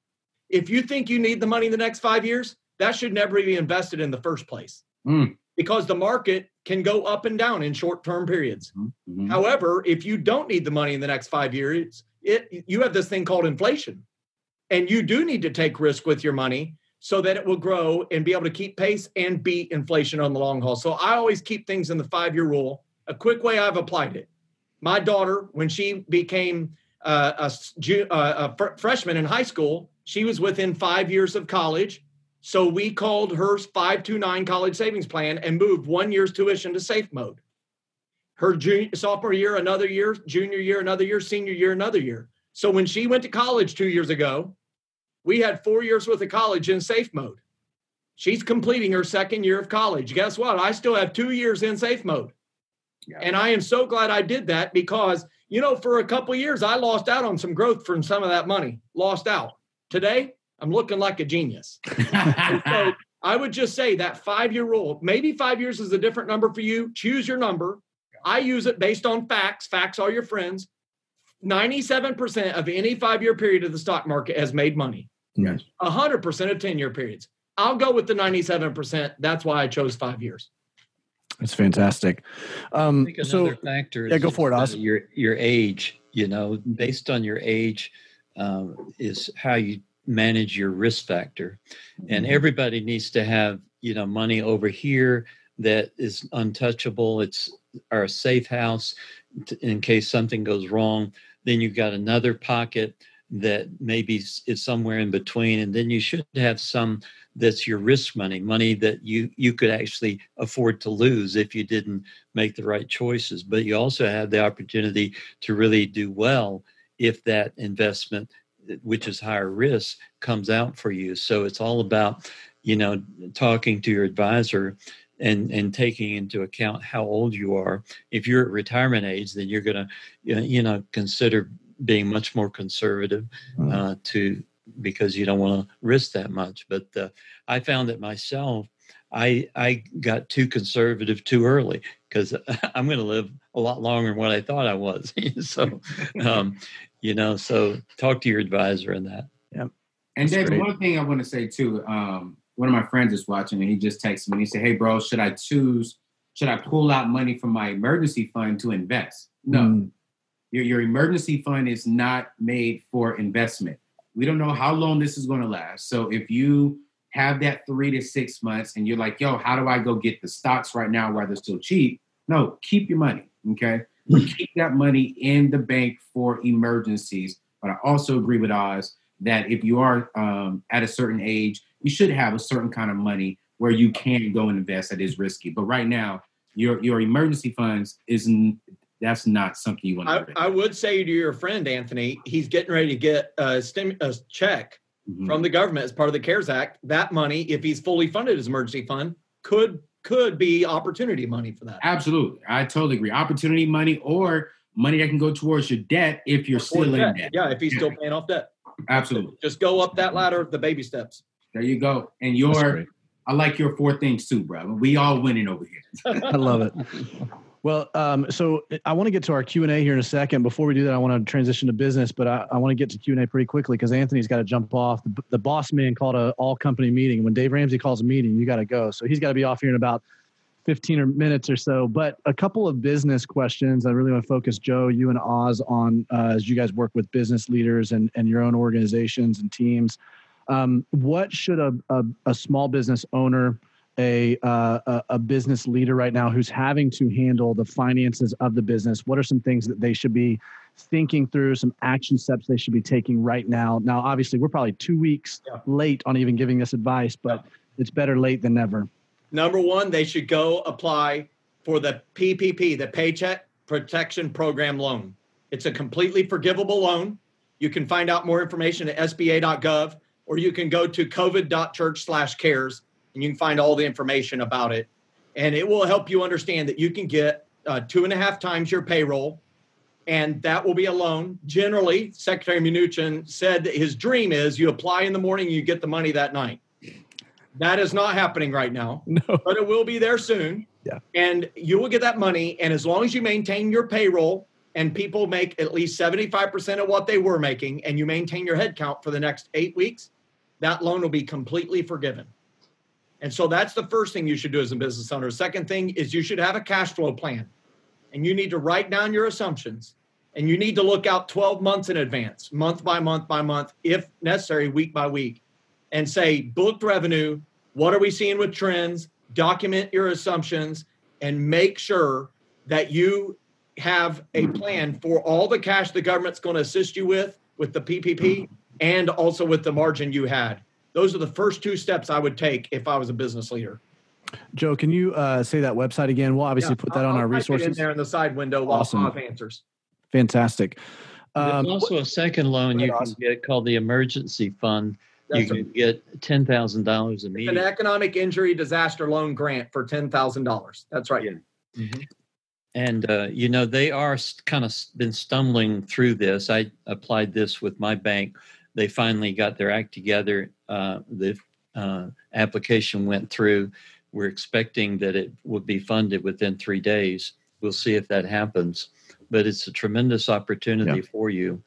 If you think you need the money in the next five years, that should never be invested in the first place. Mm because the market can go up and down in short term periods. Mm-hmm. mm-hmm. However, if you don't need the money in the next five years, it you have this thing called inflation. And you do need to take risk with your money so that it will grow and be able to keep pace and beat inflation on the long haul. So I always keep things in the five year rule. A quick way I've applied it. My daughter, when she became uh, a, uh, a freshman in high school, she was within five years of college so we called her 529 college savings plan and moved one year's tuition to safe mode. Her junior, sophomore year, another year, junior year, another year, senior year, another year. So when she went to college two years ago, we had four years worth of college in safe mode. She's completing her second year of college. Guess what? I still have two years in safe mode. Yeah. And I am so glad I did that because, you know, for a couple years, I lost out on some growth from some of that money. Lost out. Today, I'm looking like a genius. *laughs* so I would just say that five year rule, maybe five years is a different number for you. Choose your number. I use it based on facts. Facts are your friends. 97% of any five year period of the stock market has made money. Yes. 100% of 10 year periods. I'll go with the 97%. That's why I chose five years. That's fantastic. Um, I think another so, factor yeah, go for it, Os. uh, Your your age, you know, based on your age, um, is how you manage your risk factor, and Mm-hmm. everybody needs to have you know money over here that is untouchable. It's our safe house in case something goes wrong. Then you've got another pocket that maybe is somewhere in between, and then you should have some that's your risk money, money that you you could actually afford to lose if you didn't make the right choices. But you also have the opportunity to really do well if that investment, which is higher risk, comes out for you. So it's all about, you know, talking to your advisor and and taking into account how old you are. If you're at retirement age, then you're going to, you know, consider being much more conservative Mm. uh, to because you don't want to risk that much. But uh, I found that myself, I I got too conservative too early because *laughs* I'm going to live a lot longer than what I thought I was. *laughs* so, um, you know, so talk to your advisor on that. Yeah. And That's David, great. one thing I want to say too, um, one of my friends is watching and he just texted me and he said, Hey bro, should I choose, should I pull out money from my emergency fund to invest? No, Mm, your, your emergency fund is not made for investment. We don't know how long this is going to last. So if you have that three to six months and you're like, yo, how do I go get the stocks right now while they're still cheap? No, keep your money. Okay. *laughs* keep that money in the bank for emergencies. But I also agree with Os that if you are um, at a certain age, you should have a certain kind of money where you can go and invest that is risky. But right now, your your emergency funds isn't that's not something you want I, to I would say to your friend Anthony, he's getting ready to get a, stim, a check Mhm. from the government as part of the CARES Act. That money, if he's fully funded his emergency fund, could could be opportunity money for that. Absolutely. I totally agree. Opportunity money or money that can go towards your debt if you're Or still in debt. debt. Yeah, if he's still paying off debt. Absolutely. Just go up that ladder, the baby steps. There you go. And your. I like your four things too, bro. We all winning over here. *laughs* I love it. Well, um, so I want to get to our Q and A here in a second. Before we do that, I want to transition to business, but I, I want to get to Q and A pretty quickly because Anthony's got to jump off. The, the boss man called a all company meeting. When Dave Ramsey calls a meeting, you got to go. So he's got to be off here in about 15 or minutes or so. But a couple of business questions. I really want to focus, Joe, you and Os, on uh, as you guys work with business leaders and, and your own organizations and teams. Um, what should a, a, a small business owner a, uh, a business leader right now who's having to handle the finances of the business what are some things that they should be thinking through some action steps they should be taking right now now obviously we're probably two weeks Yeah. late on even giving this advice but it's better late than never Number one, they should go apply for the PPP, the Paycheck Protection Program loan. It's a completely forgivable loan. You can find out more information at sba.gov or you can go to covid.church slash cares and you can find all the information about it. And it will help you understand that you can get uh, two and a half times your payroll and that will be a loan. Generally, Secretary Mnuchin said that his dream is you apply in the morning, you get the money that night. That is not happening right now *laughs* no but it will be there soon. Yeah. And you will get that money. And as long as you maintain your payroll and people make at least 75% of what they were making and you maintain your headcount for the next eight weeks, that loan will be completely forgiven. And so that's the first thing you should do as a business owner. Second thing is you should have a cash flow plan. And you need to write down your assumptions. And you need to look out 12 months in advance, month by month by month, if necessary, week by week, and say, booked revenue, what are we seeing with trends? Document your assumptions and make sure that you have a plan for all the cash the government's going to assist you with, with the PPP, and also with the margin you had. Those are the first two steps I would take if I was a business leader. joe can you uh, say that website again we'll obviously Yeah, put that I'll- on our I'll type it in resources there in the side window while Awesome. Bob answers. fantastic um, There's also a second loan you ahead, can get called the emergency fund. That's you a- can get ten thousand dollars immediately. an economic injury disaster loan grant for ten thousand dollars. That's right. Yeah. And uh, you know they are kind of been stumbling through this. I applied this with my bank. They finally got their act together. Uh, the uh, application went through. We're expecting that it would be funded within three days. We'll see if that happens. But it's a tremendous opportunity for you,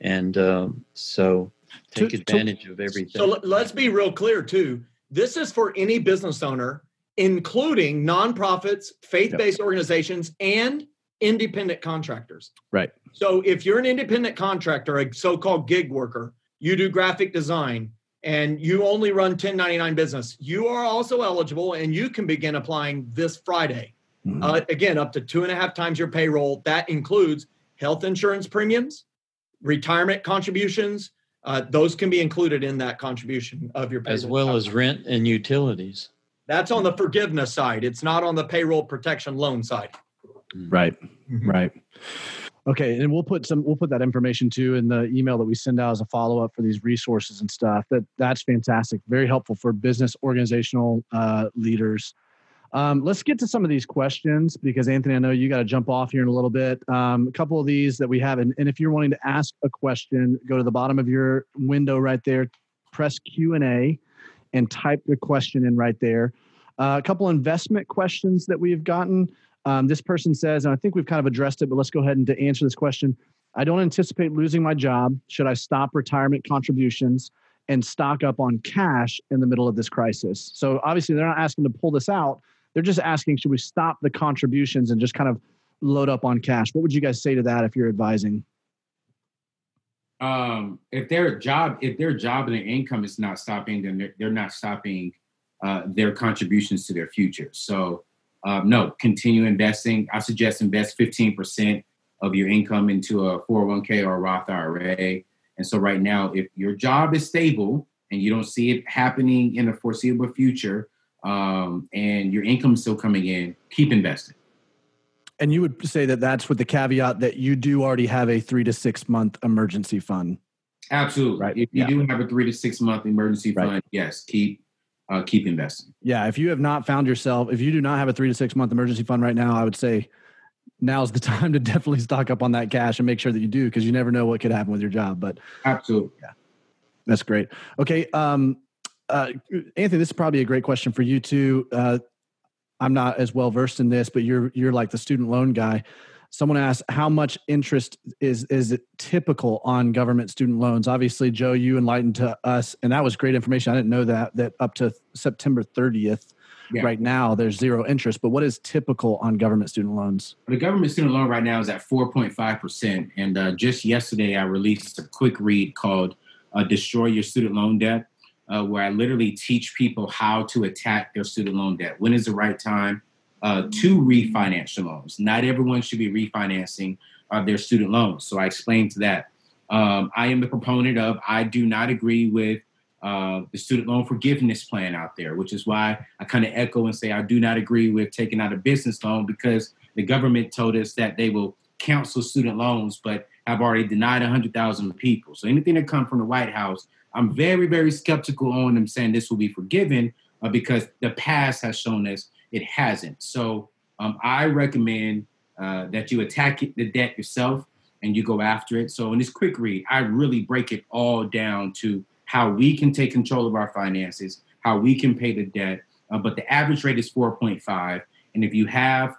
and um, so take To- to- advantage of everything. So let- let's be real clear too. This is for any business owner, including nonprofits, faith based yep. organizations, and independent contractors. Right. So if you're an independent contractor, a so called gig worker, you do graphic design and you only run 1099 business, you are also eligible and you can begin applying this Friday. Mm-hmm. Uh, again, up to two and a half times your payroll. That includes health insurance premiums, retirement contributions. Uh, those can be included in that contribution of your payroll. As well as rent and utilities. That's on the forgiveness side. It's not on the payroll protection loan side. Right. Mm-hmm. Right. Okay, and we'll put some we'll put that information too in the email that we send out as a follow up for these resources and stuff. That that's fantastic, very helpful for business organizational uh, leaders. Um, let's get to some of these questions because Anthony, I know you got to jump off here in a little bit. Um, a couple of these that we have, and, and if you're wanting to ask a question, go to the bottom of your window right there, press Q and A, and type the question in right there. Uh, a couple investment questions that we've gotten. Um, this person says, and I think we've kind of addressed it, but let's go ahead and to answer this question. I don't anticipate losing my job. Should I stop retirement contributions and stock up on cash in the middle of this crisis? So obviously, they're not asking to pull this out. They're just asking, should we stop the contributions and just kind of load up on cash? What would you guys say to that if you're advising? Um, if their job, if their job and their income is not stopping, then they're, they're not stopping uh, their contributions to their future. So um, no, continue investing. I suggest invest 15% of your income into a 401k or a Roth IRA. And so, right now, if your job is stable and you don't see it happening in the foreseeable future, um, and your income is still coming in, keep investing. And you would say that that's with the caveat that you do already have a three to six month emergency fund. Absolutely. Right. If you yeah. do have a three to six month emergency right. fund, yes, keep uh, keep investing. Yeah, if you have not found yourself, if you do not have a three to six month emergency fund right now, I would say now's the *laughs* time to definitely stock up on that cash and make sure that you do because you never know what could happen with your job. But absolutely, yeah, that's great. Okay, um, uh, Anthony, this is probably a great question for you too. Uh, I'm not as well versed in this, but you're you're like the student loan guy someone asked how much interest is is it typical on government student loans? Obviously joe you enlightened to us and that was great information. I didn't know that that up to september 30th yeah. right now there's zero interest but what is typical on government student loans? The government student loan right now is at 4.5% and uh, just yesterday i released a quick read called uh, destroy your student loan debt uh, where i literally teach people how to attack their student loan debt. When is the right time uh, to refinance your loans. Not everyone should be refinancing uh, their student loans. So I explained to that. Um, I am the proponent of, I do not agree with uh, the student loan forgiveness plan out there, which is why I kind of echo and say I do not agree with taking out a business loan because the government told us that they will cancel student loans, but have already denied 100,000 people. So anything that comes from the White House, I'm very, very skeptical on them saying this will be forgiven uh, because the past has shown us it hasn't. So um, I recommend uh, that you attack the debt yourself and you go after it. So in this quick read, I really break it all down to how we can take control of our finances, how we can pay the debt. Uh, but the average rate is 4.5. And if you have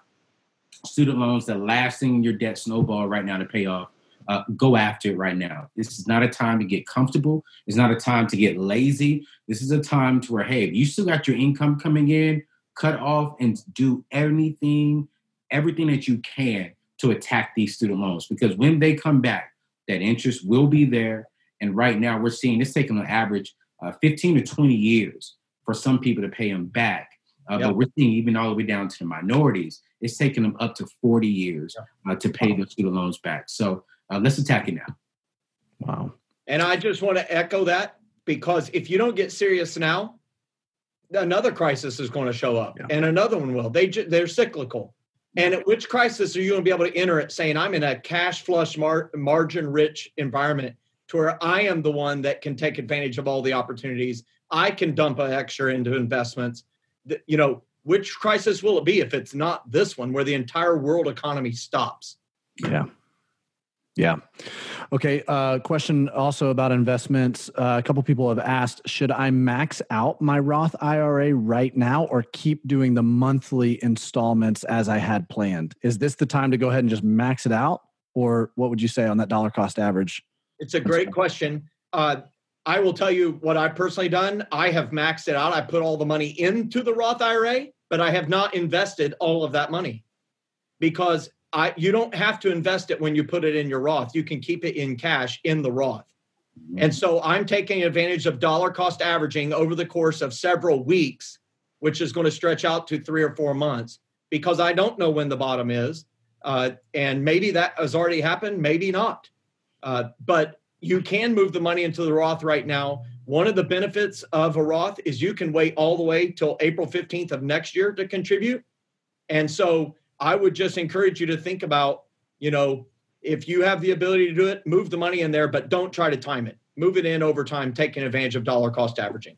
student loans that lasting your debt snowball right now to pay off, uh, go after it right now. This is not a time to get comfortable. It's not a time to get lazy. This is a time to where, hey, if you still got your income coming in, cut off and do anything, everything that you can to attack these student loans because when they come back, that interest will be there. And right now, we're seeing it's taking on average uh, 15 to 20 years for some people to pay them back. Uh, yep. But we're seeing even all the way down to the minorities, it's taking them up to 40 years uh, to pay wow. the student loans back. So uh, let's attack it now. Wow. And I just want to echo that because if you don't get serious now, another crisis is going to show up yeah. and another one will. They they're cyclical. And at which crisis are you going to be able to enter it saying i'm in a cash flush mar- margin rich environment to where i am the one that can take advantage of all the opportunities. I can dump an extra into investments. You know which crisis will it be if it's not this one where the entire world economy stops? Yeah yeah. Okay. Uh, question also about investments. Uh, a couple people have asked Should I max out my Roth IRA right now or keep doing the monthly installments as I had planned? Is this the time to go ahead and just max it out? Or what would you say on that dollar cost average? It's a great question. Uh, I will tell you what I've personally done. I have maxed it out. I put all the money into the Roth IRA, but I have not invested all of that money because I you don't have to invest it when you put it in your Roth. You can keep it in cash in the Roth. Mm-hmm. And so I'm taking advantage of dollar cost averaging over the course of several weeks, which is going to stretch out to three or four months because I don't know when the bottom is. Uh, and maybe that has already happened, maybe not. Uh, but you can move the money into the Roth right now. One of the benefits of a Roth is you can wait all the way till April 15th of next year to contribute. And so I would just encourage you to think about, you know, if you have the ability to do it, move the money in there, but don't try to time it. Move it in over time, taking advantage of dollar cost averaging.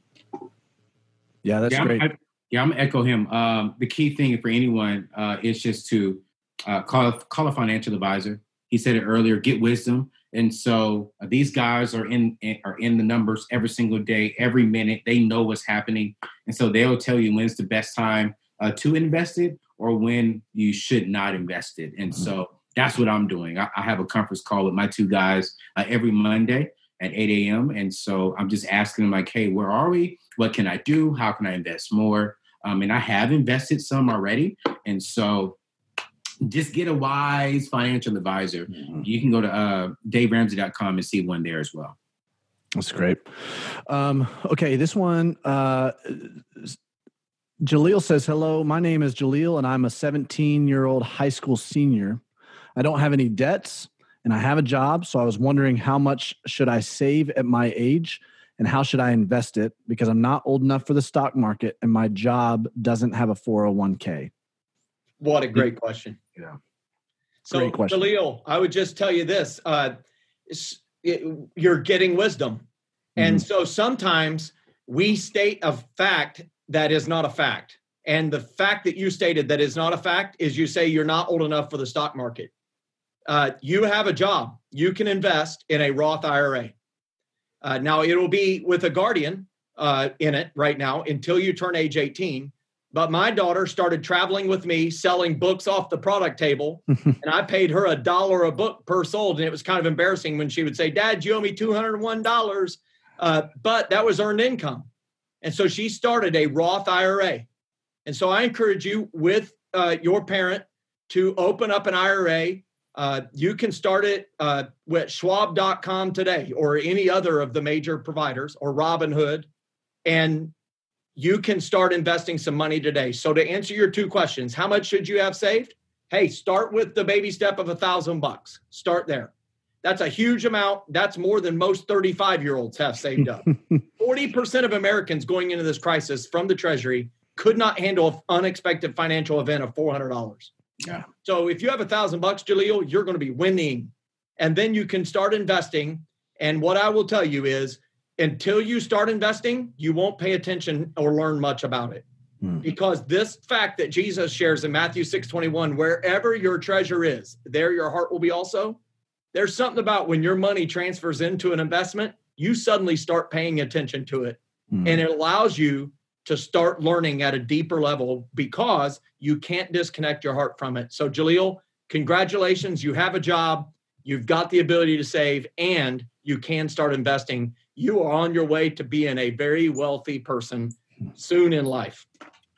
Yeah, that's yeah, great. I, yeah, I'm gonna echo him. Um, the key thing for anyone uh, is just to uh, call call a financial advisor. He said it earlier. Get wisdom. And so uh, these guys are in are in the numbers every single day, every minute. They know what's happening, and so they'll tell you when's the best time uh, to invest it or when you should not invest it. And mm-hmm. so that's what I'm doing. I, I have a conference call with my two guys uh, every Monday at 8 a.m. And so I'm just asking them like, hey, where are we? What can I do? How can I invest more? Um, and I have invested some already. And so just get a wise financial advisor. Mm-hmm. You can go to uh, daveramsey.com and see one there as well. That's great. Um, okay, this one, uh, Jaleel says, Hello, my name is Jaleel, and I'm a 17 year old high school senior. I don't have any debts and I have a job. So I was wondering how much should I save at my age and how should I invest it because I'm not old enough for the stock market and my job doesn't have a 401k. What a great question. Yeah. So, great question. Jaleel, I would just tell you this uh, it, you're getting wisdom. Mm-hmm. And so sometimes we state a fact that is not a fact. And the fact that you stated that is not a fact is you say you're not old enough for the stock market. Uh, you have a job. You can invest in a Roth IRA. Uh, now, it'll be with a guardian uh, in it right now until you turn age 18. But my daughter started traveling with me, selling books off the product table, *laughs* and I paid her a dollar a book per sold. And it was kind of embarrassing when she would say, Dad, you owe me $201. Uh, but that was earned income. And so she started a Roth IRA. And so I encourage you with uh, your parent to open up an IRA. Uh, you can start it uh, with schwab.com today or any other of the major providers or Robinhood. And you can start investing some money today. So to answer your two questions, how much should you have saved? Hey, start with the baby step of a thousand bucks. Start there. That's a huge amount. That's more than most 35 year olds have saved up. *laughs* 40% of Americans going into this crisis from the Treasury could not handle an unexpected financial event of $400. Yeah. So if you have a thousand bucks, Jaleel, you're going to be winning. And then you can start investing. And what I will tell you is until you start investing, you won't pay attention or learn much about it. Hmm. Because this fact that Jesus shares in Matthew 6 21, wherever your treasure is, there your heart will be also there's something about when your money transfers into an investment, you suddenly start paying attention to it. Mm. And it allows you to start learning at a deeper level because you can't disconnect your heart from it. So, Jaleel, congratulations. You have a job, you've got the ability to save, and you can start investing. You are on your way to being a very wealthy person soon in life.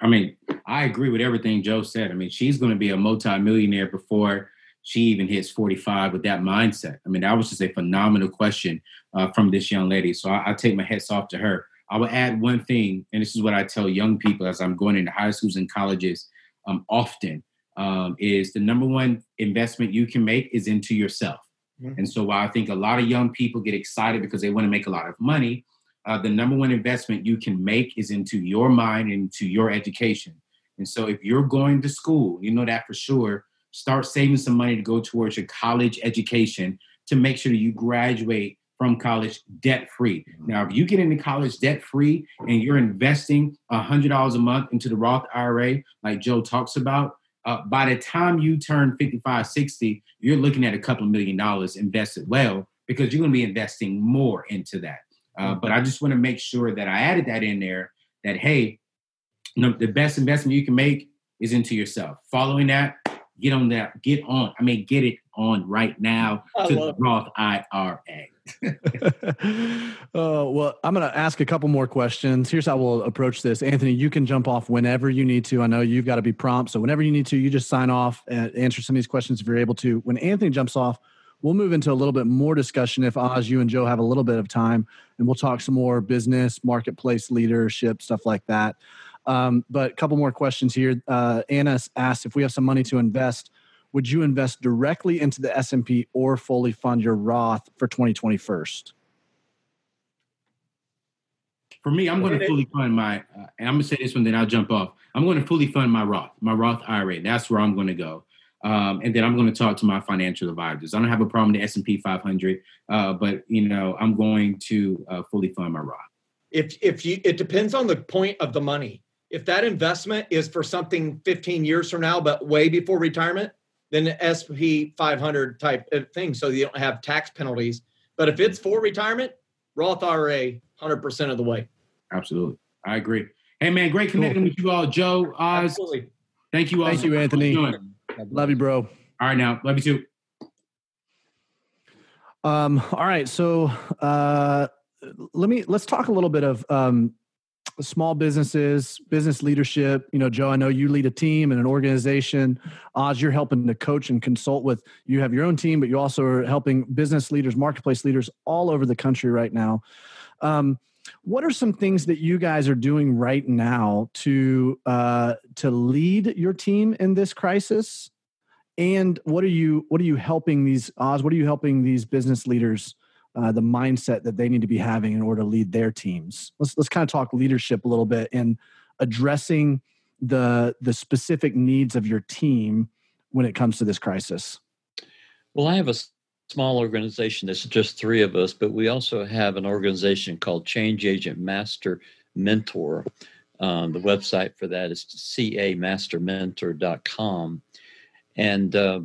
I mean, I agree with everything Joe said. I mean, she's going to be a multimillionaire before she even hits 45 with that mindset? I mean, that was just a phenomenal question uh, from this young lady. So I, I take my hats off to her. I will add one thing, and this is what I tell young people as I'm going into high schools and colleges um, often um, is the number one investment you can make is into yourself. Mm-hmm. And so while I think a lot of young people get excited because they want to make a lot of money, uh, the number one investment you can make is into your mind and into your education. And so if you're going to school, you know that for sure, start saving some money to go towards your college education to make sure you graduate from college debt free. Now, if you get into college debt free and you're investing $100 a month into the Roth IRA, like Joe talks about, uh, by the time you turn 55, 60, you're looking at a couple of million dollars invested well because you're going to be investing more into that. Uh, but I just want to make sure that I added that in there that, hey, you know, the best investment you can make is into yourself. Following that, get on that, get on. I mean, get it on right now I to the Roth IRA. *laughs* uh, well, I'm going to ask a couple more questions. Here's how we'll approach this. Anthony, you can jump off whenever you need to. I know you've got to be prompt. So, whenever you need to, you just sign off and answer some of these questions if you're able to. When Anthony jumps off, we'll move into a little bit more discussion if Os, you and Joe have a little bit of time, and we'll talk some more business, marketplace leadership, stuff like that. Um, but a couple more questions here. Uh, Anna asked if we have some money to invest would you invest directly into the S&P or fully fund your Roth for 2020 first? For me, I'm going to fully fund my, uh, and I'm going to say this one, then I'll jump off. I'm going to fully fund my Roth, my Roth IRA. That's where I'm going to go. Um, and then I'm going to talk to my financial advisors. I don't have a problem with the S&P 500, uh, but you know, I'm going to uh, fully fund my Roth. If if you, it depends on the point of the money. If that investment is for something 15 years from now, but way before retirement, then an SP 500 type of thing, so you don't have tax penalties. But if it's for retirement, Roth IRA, 100% of the way. Absolutely. I agree. Hey, man, great connecting cool. with you all. Joe, Os. Absolutely. Thank you all. Thank so you, Anthony. Love you, bro. All right, now. Love you too. Um, all right. So uh, let me let's talk a little bit of um, small businesses, business leadership. You know, Joe, I know you lead a team and an organization. Os, you're helping to coach and consult with. You have your own team, but you also are helping business leaders, marketplace leaders all over the country right now. Um, what are some things that you guys are doing right now to uh, to lead your team in this crisis? And what are you what are you helping these Os? What are you helping these business leaders? Uh, the mindset that they need to be having in order to lead their teams. Let's let's kind of talk leadership a little bit and addressing the the specific needs of your team when it comes to this crisis. Well, I have a small organization. It's just three of us, but we also have an organization called Change Agent Master Mentor. Um, the website for that is camastermentor.com. And uh,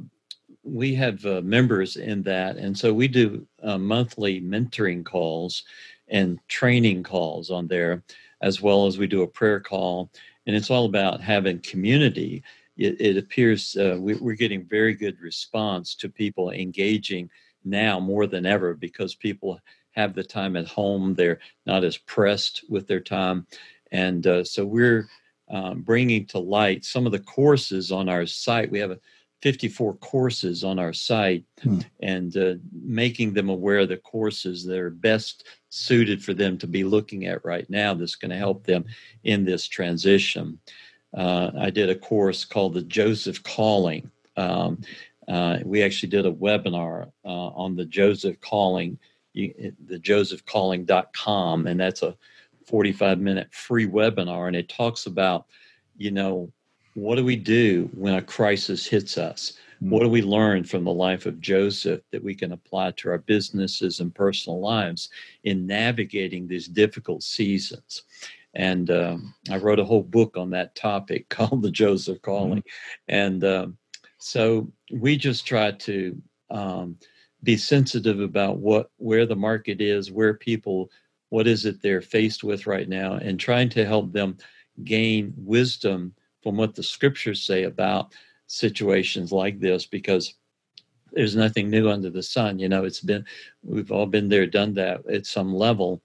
we have uh, members in that, and so we do uh, monthly mentoring calls and training calls on there, as well as we do a prayer call, and it's all about having community. It, it appears uh, we, we're getting very good response to people engaging now more than ever because people have the time at home; they're not as pressed with their time, and uh, so we're um, bringing to light some of the courses on our site. We have a 54 courses on our site hmm. and uh, making them aware of the courses that are best suited for them to be looking at right now that's going to help them in this transition. Uh, I did a course called the Joseph Calling. Um, uh, we actually did a webinar uh, on the Joseph Calling, you, the josephcalling.com, and that's a 45 minute free webinar. And it talks about, you know, what do we do when a crisis hits us? Hmm. What do we learn from the life of Joseph that we can apply to our businesses and personal lives in navigating these difficult seasons? And um, I wrote a whole book on that topic *laughs* called The Joseph Calling. Mm-hmm. And um, so we just try to um, be sensitive about what where the market is, where people, what is it they're faced with right now, and trying to help them gain wisdom from what the scriptures say about situations like this because there's nothing new under the sun you know it's been we've all been there done that at some level.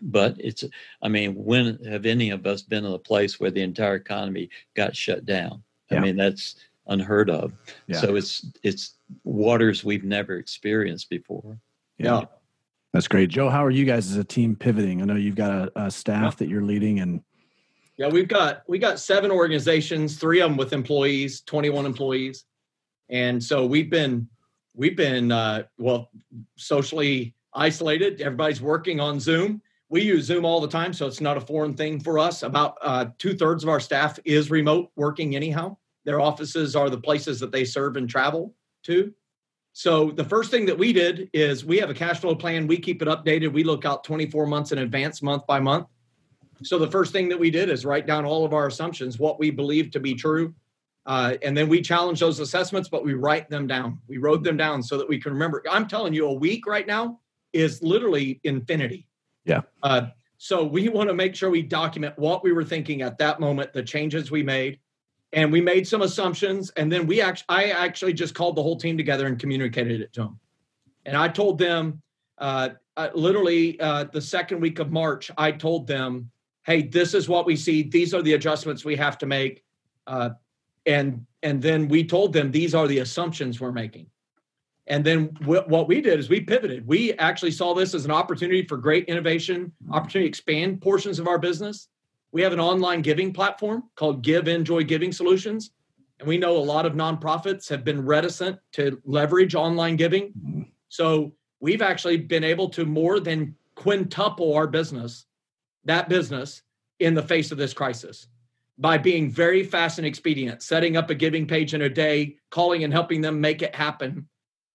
But it's i mean when have any of us been in a place where the entire economy got shut down? Yeah. i mean that's unheard of. Yeah. so it's it's waters we've never experienced before. Yeah. That's great. Joe how are you guys as a team pivoting? I know you've got a, a staff yeah. that you're leading and yeah, we've got we got seven organizations, three of them with employees, 21 employees. And so we've been we've been uh, well socially isolated. Everybody's working on Zoom. We use Zoom all the time, so it's not a foreign thing for us. About uh, two thirds of our staff is remote working anyhow. Their offices are the places that they serve and travel to. So the first thing that we did is we have a cash flow plan. We keep it updated. We look out 24 months in advance, month by month. So the first thing that we did is write down all of our assumptions, what we believe to be true. Uh, and then we challenge those assessments, but we write them down. We wrote them down so that we can remember. I'm telling you, a week right now is literally infinity. Yeah. Uh, so we want to make sure we document what we were thinking at that moment, the changes we made, and we made some assumptions. And then we actually, I actually just called the whole team together and communicated it to them. And I told them uh, uh, literally uh, the second week of March, I told them, "Hey, this is what we see. These are the adjustments we have to make," uh, and and then we told them these are the assumptions we're making. And then w- what we did is we pivoted. We actually saw this as an opportunity for great innovation, opportunity to expand portions of our business. We have an online giving platform called Give INJOY Giving Solutions. And we know a lot of nonprofits have been reticent to leverage online giving. Mm-hmm. So we've actually been able to more than quintuple our business, that business, in the face of this crisis by being very fast and expedient, setting up a giving page in a day, calling and helping them make it happen.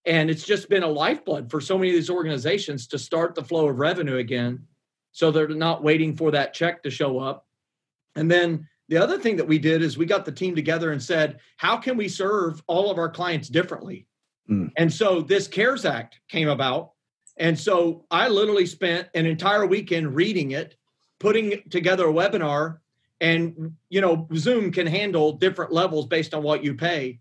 And it's just been a lifeblood for so many of these organizations to start the flow of revenue again. So they're not waiting for that check to show up. And then the other thing that we did is we got the team together and said, how can we serve all of our clients differently? Mm. And so this CARES Act came about. And so I literally spent an entire weekend reading it, putting together a webinar. And, you know, Zoom can handle different levels based on what you pay.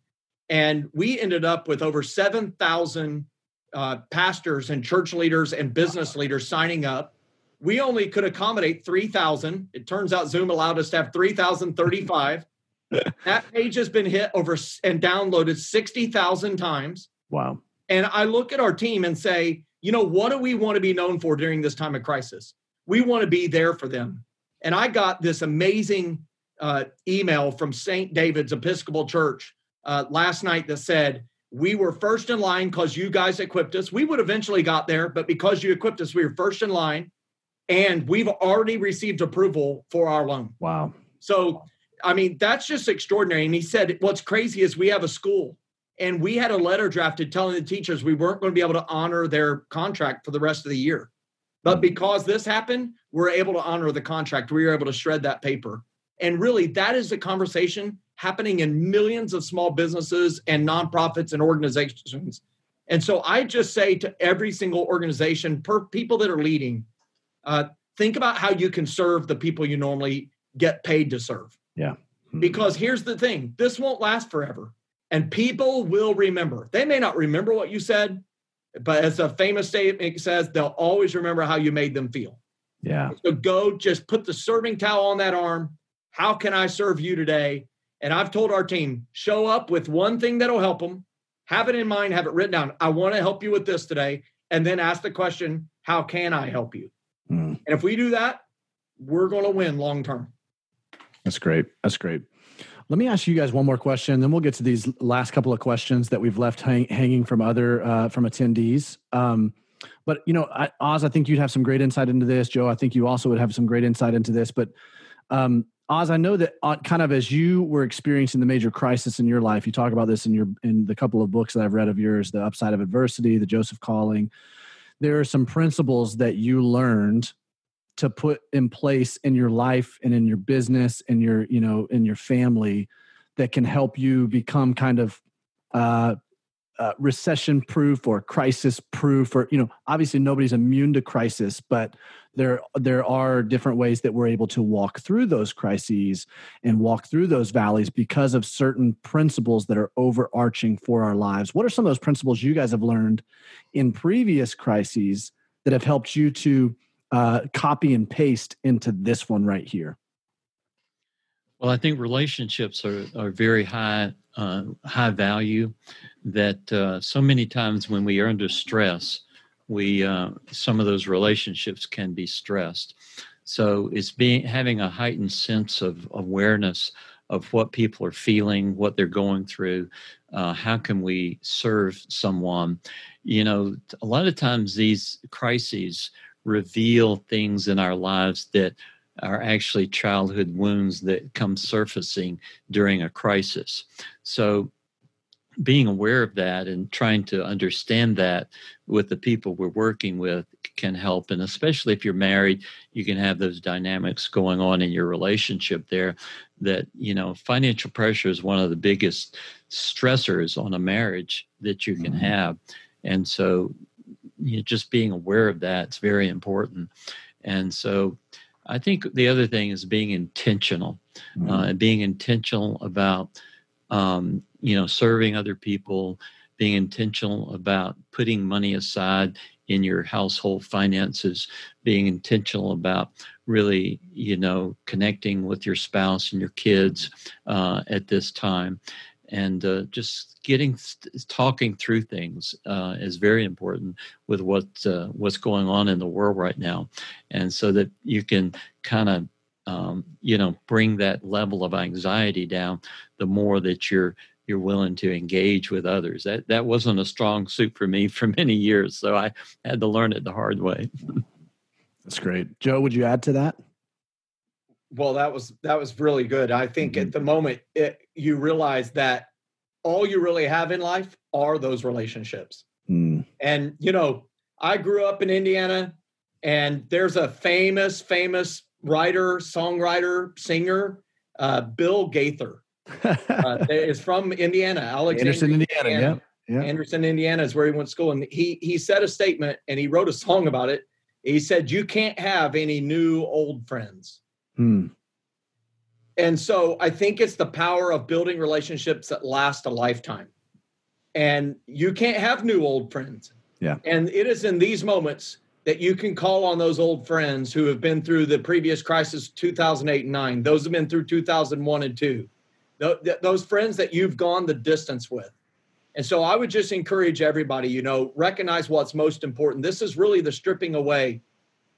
And we ended up with over 7,000 uh, pastors and church leaders and business leaders signing up. We only could accommodate 3,000. It turns out Zoom allowed us to have 3,035. *laughs* that page has been hit over and downloaded 60,000 times. Wow. And I look at our team and say, you know, what do we want to be known for during this time of crisis? We want to be there for them. And I got this amazing uh, email from St. David's Episcopal Church uh, last night that said, we were first in line because you guys equipped us. We would eventually got there, but because you equipped us, we were first in line. And we've already received approval for our loan. Wow. So, I mean, that's just extraordinary. And he said, what's crazy is we have a school and we had a letter drafted telling the teachers we weren't going to be able to honor their contract for the rest of the year. But hmm. because this happened, we're able to honor the contract. We were able to shred that paper. And really, that is the conversation happening in millions of small businesses and nonprofits and organizations. And so I just say to every single organization, per people that are leading, uh, think about how you can serve the people you normally get paid to serve. Yeah. Because here's the thing this won't last forever and people will remember. They may not remember what you said, but as a famous statement says, they'll always remember how you made them feel. Yeah. So go just put the serving towel on that arm. How can I serve you today? And I've told our team, show up with one thing that'll help them. Have it in mind, have it written down. I want to help you with this today. And then ask the question, how can I help you? Mm. And if we do that, we're going to win long term. That's great. That's great. Let me ask you guys one more question, then we'll get to these last couple of questions that we've left hang, hanging from other uh, from attendees. Um, but you know, I, Os, I think you'd have some great insight into this. Joe, I think you also would have some great insight into this. But um, Os, I know that uh, kind of as you were experiencing the major crisis in your life, you talk about this in your in the couple of books that I've read of yours, "The Upside of Adversity," "The Joseph Calling." There are some principles that you learned to put in place in your life and in your business and your you know in your family that can help you become kind of uh, uh, recession proof or crisis proof or you know obviously nobody's immune to crisis but there there are different ways that we're able to walk through those crises and walk through those valleys because of certain principles that are overarching for our lives. What are some of those principles you guys have learned in previous crises that have helped you to uh, copy and paste into this one right here? Well, I think relationships are, are very high uh, high value. That uh, so many times when we are under stress, we uh, some of those relationships can be stressed. So it's being having a heightened sense of awareness of what people are feeling, what they're going through. Uh, how can we serve someone? You know, a lot of times these crises reveal things in our lives that are actually childhood wounds that come surfacing during a crisis. So, being aware of that and trying to understand that with the people we're working with can help. And especially if you're married, you can have those dynamics going on in your relationship there. That, you know, financial pressure is one of the biggest stressors on a marriage that you can mm-hmm. have. And so you know, just being aware of that is very important. And so I think the other thing is being intentional, mm-hmm. uh, being intentional about, um, you know, serving other people, being intentional about putting money aside in your household finances, being intentional about really, you know, connecting with your spouse and your kids uh, at this time. And uh, just getting talking through things uh, is very important with what uh, what's going on in the world right now, and so that you can kind of um, you know bring that level of anxiety down. The more that you're you're willing to engage with others. That that wasn't a strong suit for me *laughs* for many years, so I had to learn it the hard way. *laughs* That's great, Joe. Would you add to that? Well, that was that was really good. I think mm-hmm. at the moment it, you realize that all you really have in life are those relationships. Mm. And you know, I grew up in Indiana, and there's a famous, famous writer, songwriter, singer, uh, Bill Gaither uh, *laughs* is from Indiana, Alexandria, Anderson, Indiana. Indiana. Yeah. yeah. Anderson, Indiana is where he went to school, and he he said a statement and he wrote a song about it. He said, "You can't have any new old friends." Hmm. And so I think it's the power of building relationships that last a lifetime. And you can't have new old friends. Yeah. And it is in these moments that you can call on those old friends who have been through the previous crisis 2008 and 9 those have been through 2001 and 2 those friends that you've gone the distance with. And so I would just encourage everybody, you know, recognize what's most important. This is really the stripping away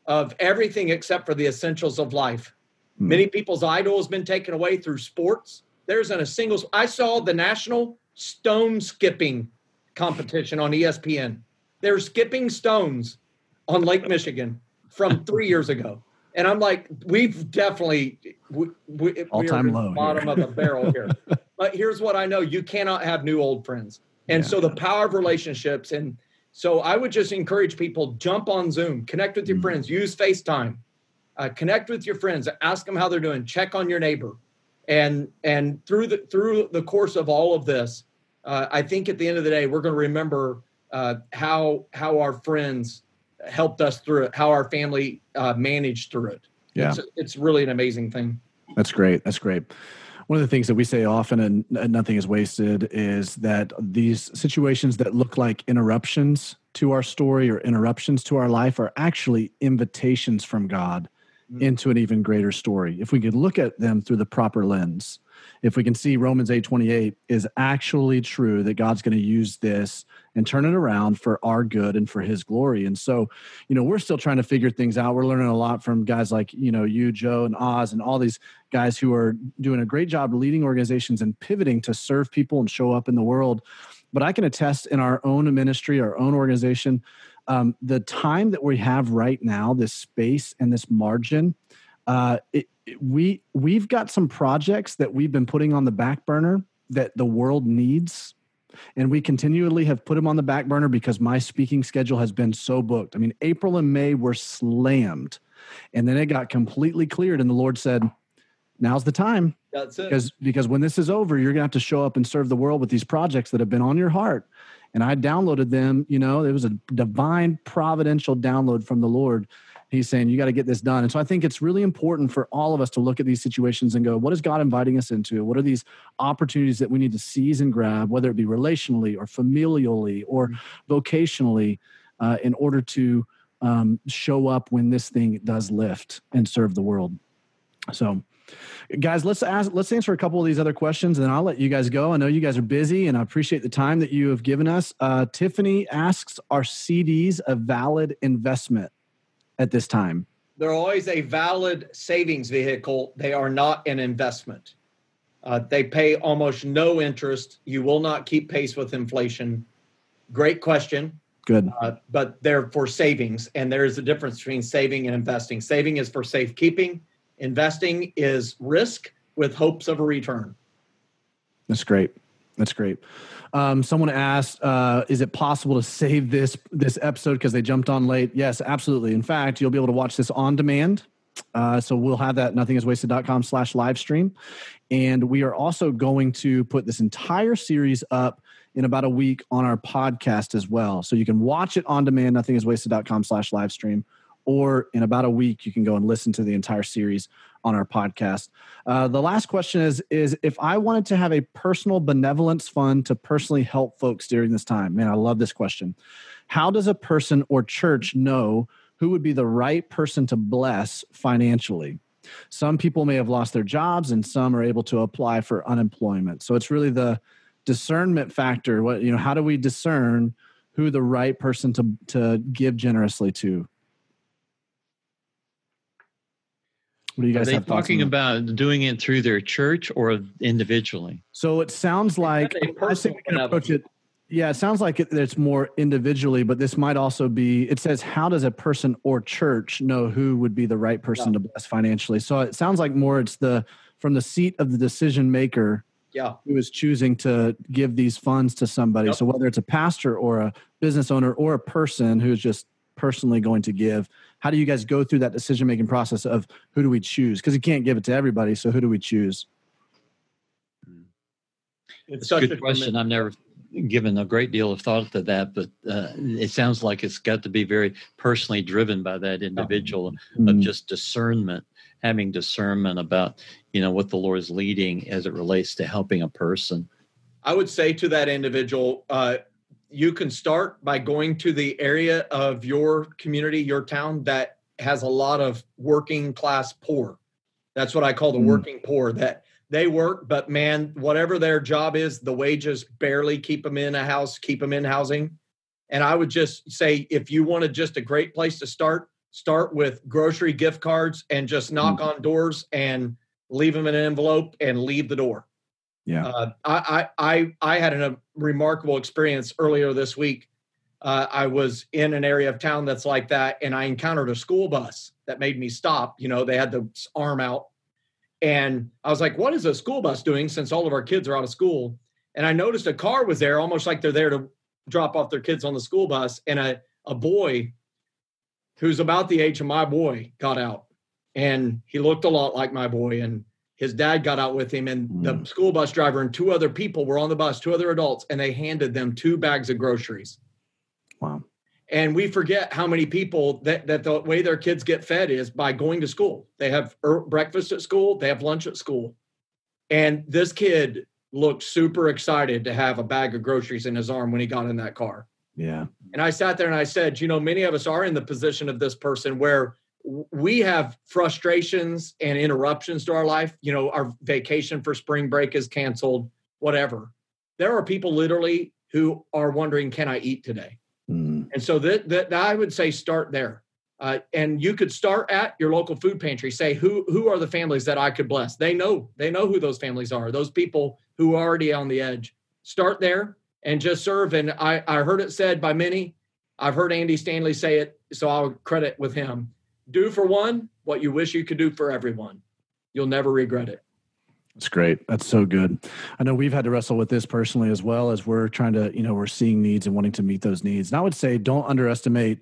of everything except for the essentials of life. Mm. Many people's idol has been taken away through sports. There isn't a single, I saw the national stone skipping competition on ESPN. They're skipping stones on Lake Michigan from *laughs* three years ago. And I'm like, we've definitely we, we, all time low, bottom of the *laughs* barrel here. But here's what I know: you cannot have new old friends, and yeah. so the power of relationships. And so I would just encourage people: jump on Zoom, connect with your mm friends, use FaceTime, uh, connect with your friends, ask them how they're doing, check on your neighbor, and and through the through the course of all of this, uh, I think at the end of the day, we're going to remember uh, how how our friends helped us through it, how our family uh, managed through it. Yeah. It's, it's really an amazing thing. That's great. That's great. One of the things that we say often, and, nothing is wasted, is that these situations that look like interruptions to our story or interruptions to our life are actually invitations from God. Mm. into an even greater story. If we could look at them through the proper lens, if we can see Romans 8:28 is actually true that God's going to use this and turn it around for our good and for his glory. And so, you know, we're still trying to figure things out. We're learning a lot from guys like, you know, you, Joe, and Os, and all these guys who are doing a great job leading organizations and pivoting to serve people and show up in the world. But I can attest in our own ministry, our own organization, um, the time that we have right now, this space and this margin, uh, it, we we've got some projects that we've been putting on the back burner that the world needs. And we continually have put them on the back burner because my speaking schedule has been so booked. I mean april and may were slammed. And then it got completely cleared and the lord said now's the time. That's it. Because because when this is over you're gonna have to show up and serve the world with these projects that have been on your heart and i downloaded them you know it was a divine providential download from the lord. He's saying you got to get this done. And so i think it's really important for all of us to look at these situations and go what is god inviting us into? What are these opportunities that we need to seize and grab whether it be relationally or familially or mm-hmm. vocationally uh, in order to um, show up when this thing does lift and serve the world? So guys let's ask let's answer a couple of these other questions and then i'll let you guys go i know you guys are busy and i appreciate the time that you have given us uh, tiffany asks are cds a valid investment at this time? They're always a valid savings vehicle. They are not an investment. Uh, they pay almost no interest. You will not keep pace with inflation. Great question. Good. Uh, but they're for savings, and there is a difference between saving and investing. Saving is for safekeeping, investing is risk with hopes of a return. That's great. That's great. Um, someone asked, uh, "Is it possible to save this this episode because they jumped on late?" Yes, absolutely. In fact, you'll be able to watch this on demand. Uh, so we'll have that nothingiswasted.com slash live stream. And we are also going to put this entire series up in about a week on our podcast as well. So you can watch it on demand, nothingiswasted.com slash live stream or in about a week you can go and listen to the entire series on our podcast uh, the last question is is if i wanted to have a personal benevolence fund to personally help folks during this time man i love this question how does a person or church know who would be the right person to bless financially? Some people may have lost their jobs and some are able to apply for unemployment. So it's really the discernment factor. What, you know, how do we discern who the right person to, to give generously to? What do you guys Are they have talking about doing it through their church or individually? So it sounds like a I think we can approach it. Yeah, it sounds like it, it's more individually, but this might also be. It says, "How does a person or church know who would be the right person to bless financially?" So it sounds like more it's the from the seat of the decision maker Yeah. who is choosing to give these funds to somebody. Yep. So whether it's a pastor or a business owner or a person who's just personally going to give, how do you guys go through that decision making process of who do we choose? Because you can't give it to everybody, so who do we choose? It's a Good question. I've never given a great deal of thought to that, but uh, it sounds like it's got to be very personally driven by that individual of Mm. just discernment, having discernment about you know what the Lord is leading as it relates to helping a person. I would say to that individual, uh, you can start by going to the area of your community, your town that has a lot of working class poor. That's what I call the Mm. working poor. That they work, but man, whatever their job is, the wages barely keep them in a house, keep them in housing. And I would just say, if you wanted just a great place to start, start with grocery gift cards and just knock on doors and leave them in an envelope and leave the door. Yeah. Uh, I, I I had a remarkable experience earlier this week. Uh, I was in an area of town that's like that, and I encountered a school bus that made me stop. You know, they had the arm out, and I was like, "What is a school bus doing?" Since all of our kids are out of school, and I noticed a car was there, almost like they're there to drop off their kids on the school bus, and a a boy who's about the age of my boy got out, and he looked a lot like my boy, and his dad got out with him and the Mm. school bus driver and two other people were on the bus two other adults and they handed them two bags of groceries Wow. and we forget how many people that, that the way their kids get fed is by going to school they have er, breakfast at school they have lunch at school and this kid looked super excited to have a bag of groceries in his arm when he got in that car Yeah. and I sat there and I said, you know, many of us are in the position of this person where we have frustrations and interruptions to our life. You know, our vacation for spring break is canceled, whatever. There are people literally who are wondering, can I eat today? Mm. And so that, that I would say start there. Uh, and you could start at your local food pantry. Say who who are the families that I could bless. They know they know who those families are. Those people who are already on the edge. Start there and just serve. And I I heard it said by many. I've heard Andy Stanley say it, so I'll credit with him. Do for one what you wish you could do for everyone. You'll never regret it. That's great. That's so good. I know we've had to wrestle with this personally as well as we're trying to, you know, we're seeing needs and wanting to meet those needs. And I would say don't underestimate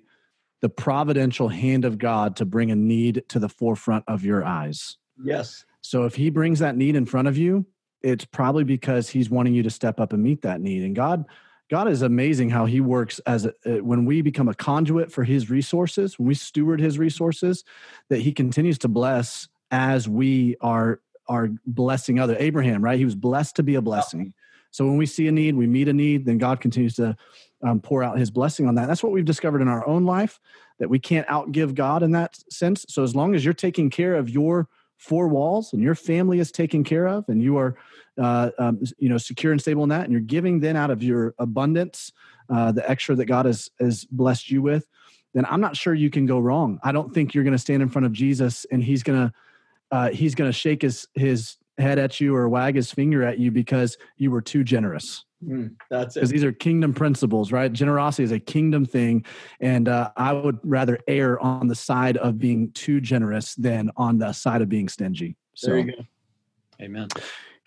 the providential hand of God to bring a need to the forefront of your eyes. Yes. So if he brings that need in front of you, it's probably because he's wanting you to step up and meet that need. And God God is amazing how he works as a, when we become a conduit for his resources, when we steward his resources, that he continues to bless as we are are blessing other Abraham, right? He was blessed to be a blessing. So when we see a need, we meet a need, then God continues to um, pour out his blessing on that. That's what we've discovered in our own life that we can't outgive God in that sense. So as long as you're taking care of your four walls and your family is taken care of and you are uh, um, you know secure and stable in that and you're giving then out of your abundance uh, the extra that god has has blessed you with then i'm not sure you can go wrong i don't think you're going to stand in front of jesus and he's going to uh, he's going to shake his his head at you or wag his finger at you because you were too generous Mm, that's because these are kingdom principles, right? Generosity is a kingdom thing, and uh, I would rather err on the side of being too generous than on the side of being stingy. So, There you go. Amen.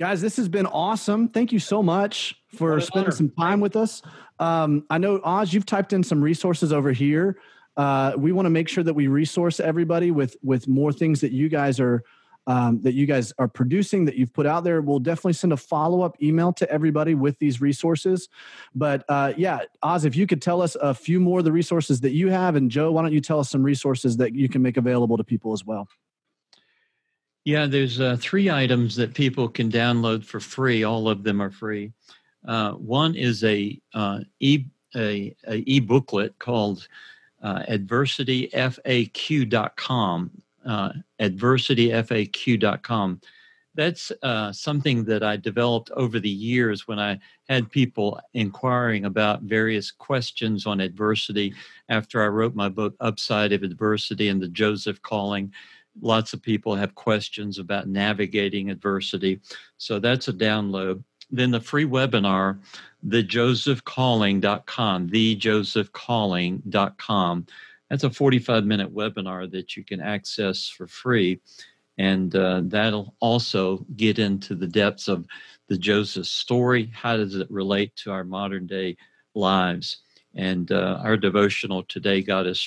Guys, this has been awesome. Thank you so much for spending honor. some time with us. Um, I know Os, you've typed in some resources over here. Uh, we want to make sure that we resource everybody with with more things that you guys are um, that you guys are producing that you've put out there. We'll definitely send a follow up email to everybody with these resources. But uh, yeah, Os, if you could tell us a few more of the resources that you have, and Joe, why don't you tell us some resources that you can make available to people as well? Yeah, there's uh, three items that people can download for free. All of them are free. Uh, one is a uh, e a, a e-booklet called uh, adversityfaq.com. Uh, adversityfaq.com. That's uh, something that I developed over the years when I had people inquiring about various questions on adversity after I wrote my book, Upside of Adversity and the Joseph Calling. Lots of people have questions about navigating adversity. So that's a download. Then the free webinar, the thejosephcalling.com, thejosephcalling.com. That's a 45 minute webinar that you can access for free. And uh, that'll also get into the depths of the Joseph story. How does it relate to our modern day lives? And uh, our devotional today, God is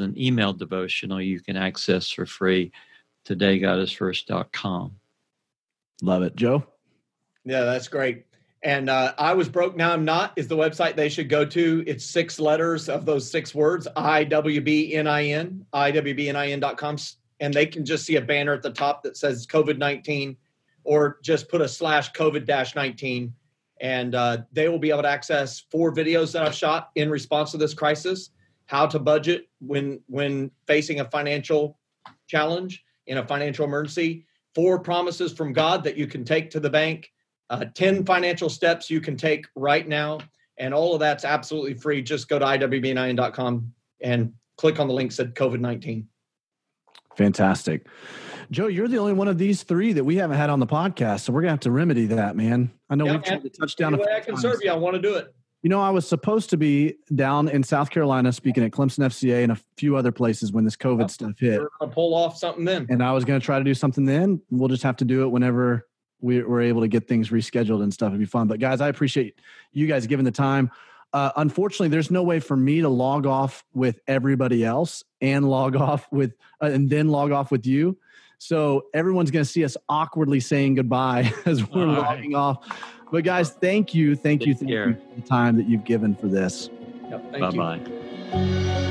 an email devotional you can access for free. Today, godisfirst.com. Love it. Joe? Yeah, that's great. And uh, I was broke, now I'm not is the website they should go to. It's six letters of those six words I W B N I N, IWBNIN.com. And they can just see a banner at the top that says COVID 19 or just put a slash COVID 19. And uh, they will be able to access four videos that I've shot in response to this crisis how to budget when when facing a financial challenge in a financial emergency. Four promises from god that you can take to the bank. Uh, 10 financial steps you can take right now. And all of that's absolutely free. Just go to iwbnin.com and click on the link said covid-19 fantastic. Joe you're the only one of these three that we haven't had on the podcast so we're gonna have to remedy that man. I know yeah, we've tried to touch down a way i can times. serve you i want to do it you know, I was supposed to be down in South Carolina speaking at Clemson FCA and a few other places when this COVID stuff hit. We're gonna pull off something then. And I was going to try to do something then. We'll just have to do it whenever we, are able to get things rescheduled and stuff. It'd be fun. But guys, I appreciate you guys giving the time. Uh, unfortunately, there's no way for me to log off with everybody else and log off with uh, and then log off with you. So everyone's going to see us awkwardly saying goodbye *laughs* as we're All logging right. off. But guys, thank you, thank Take you, thank care. you for the time that you've given for this. Yep, bye bye.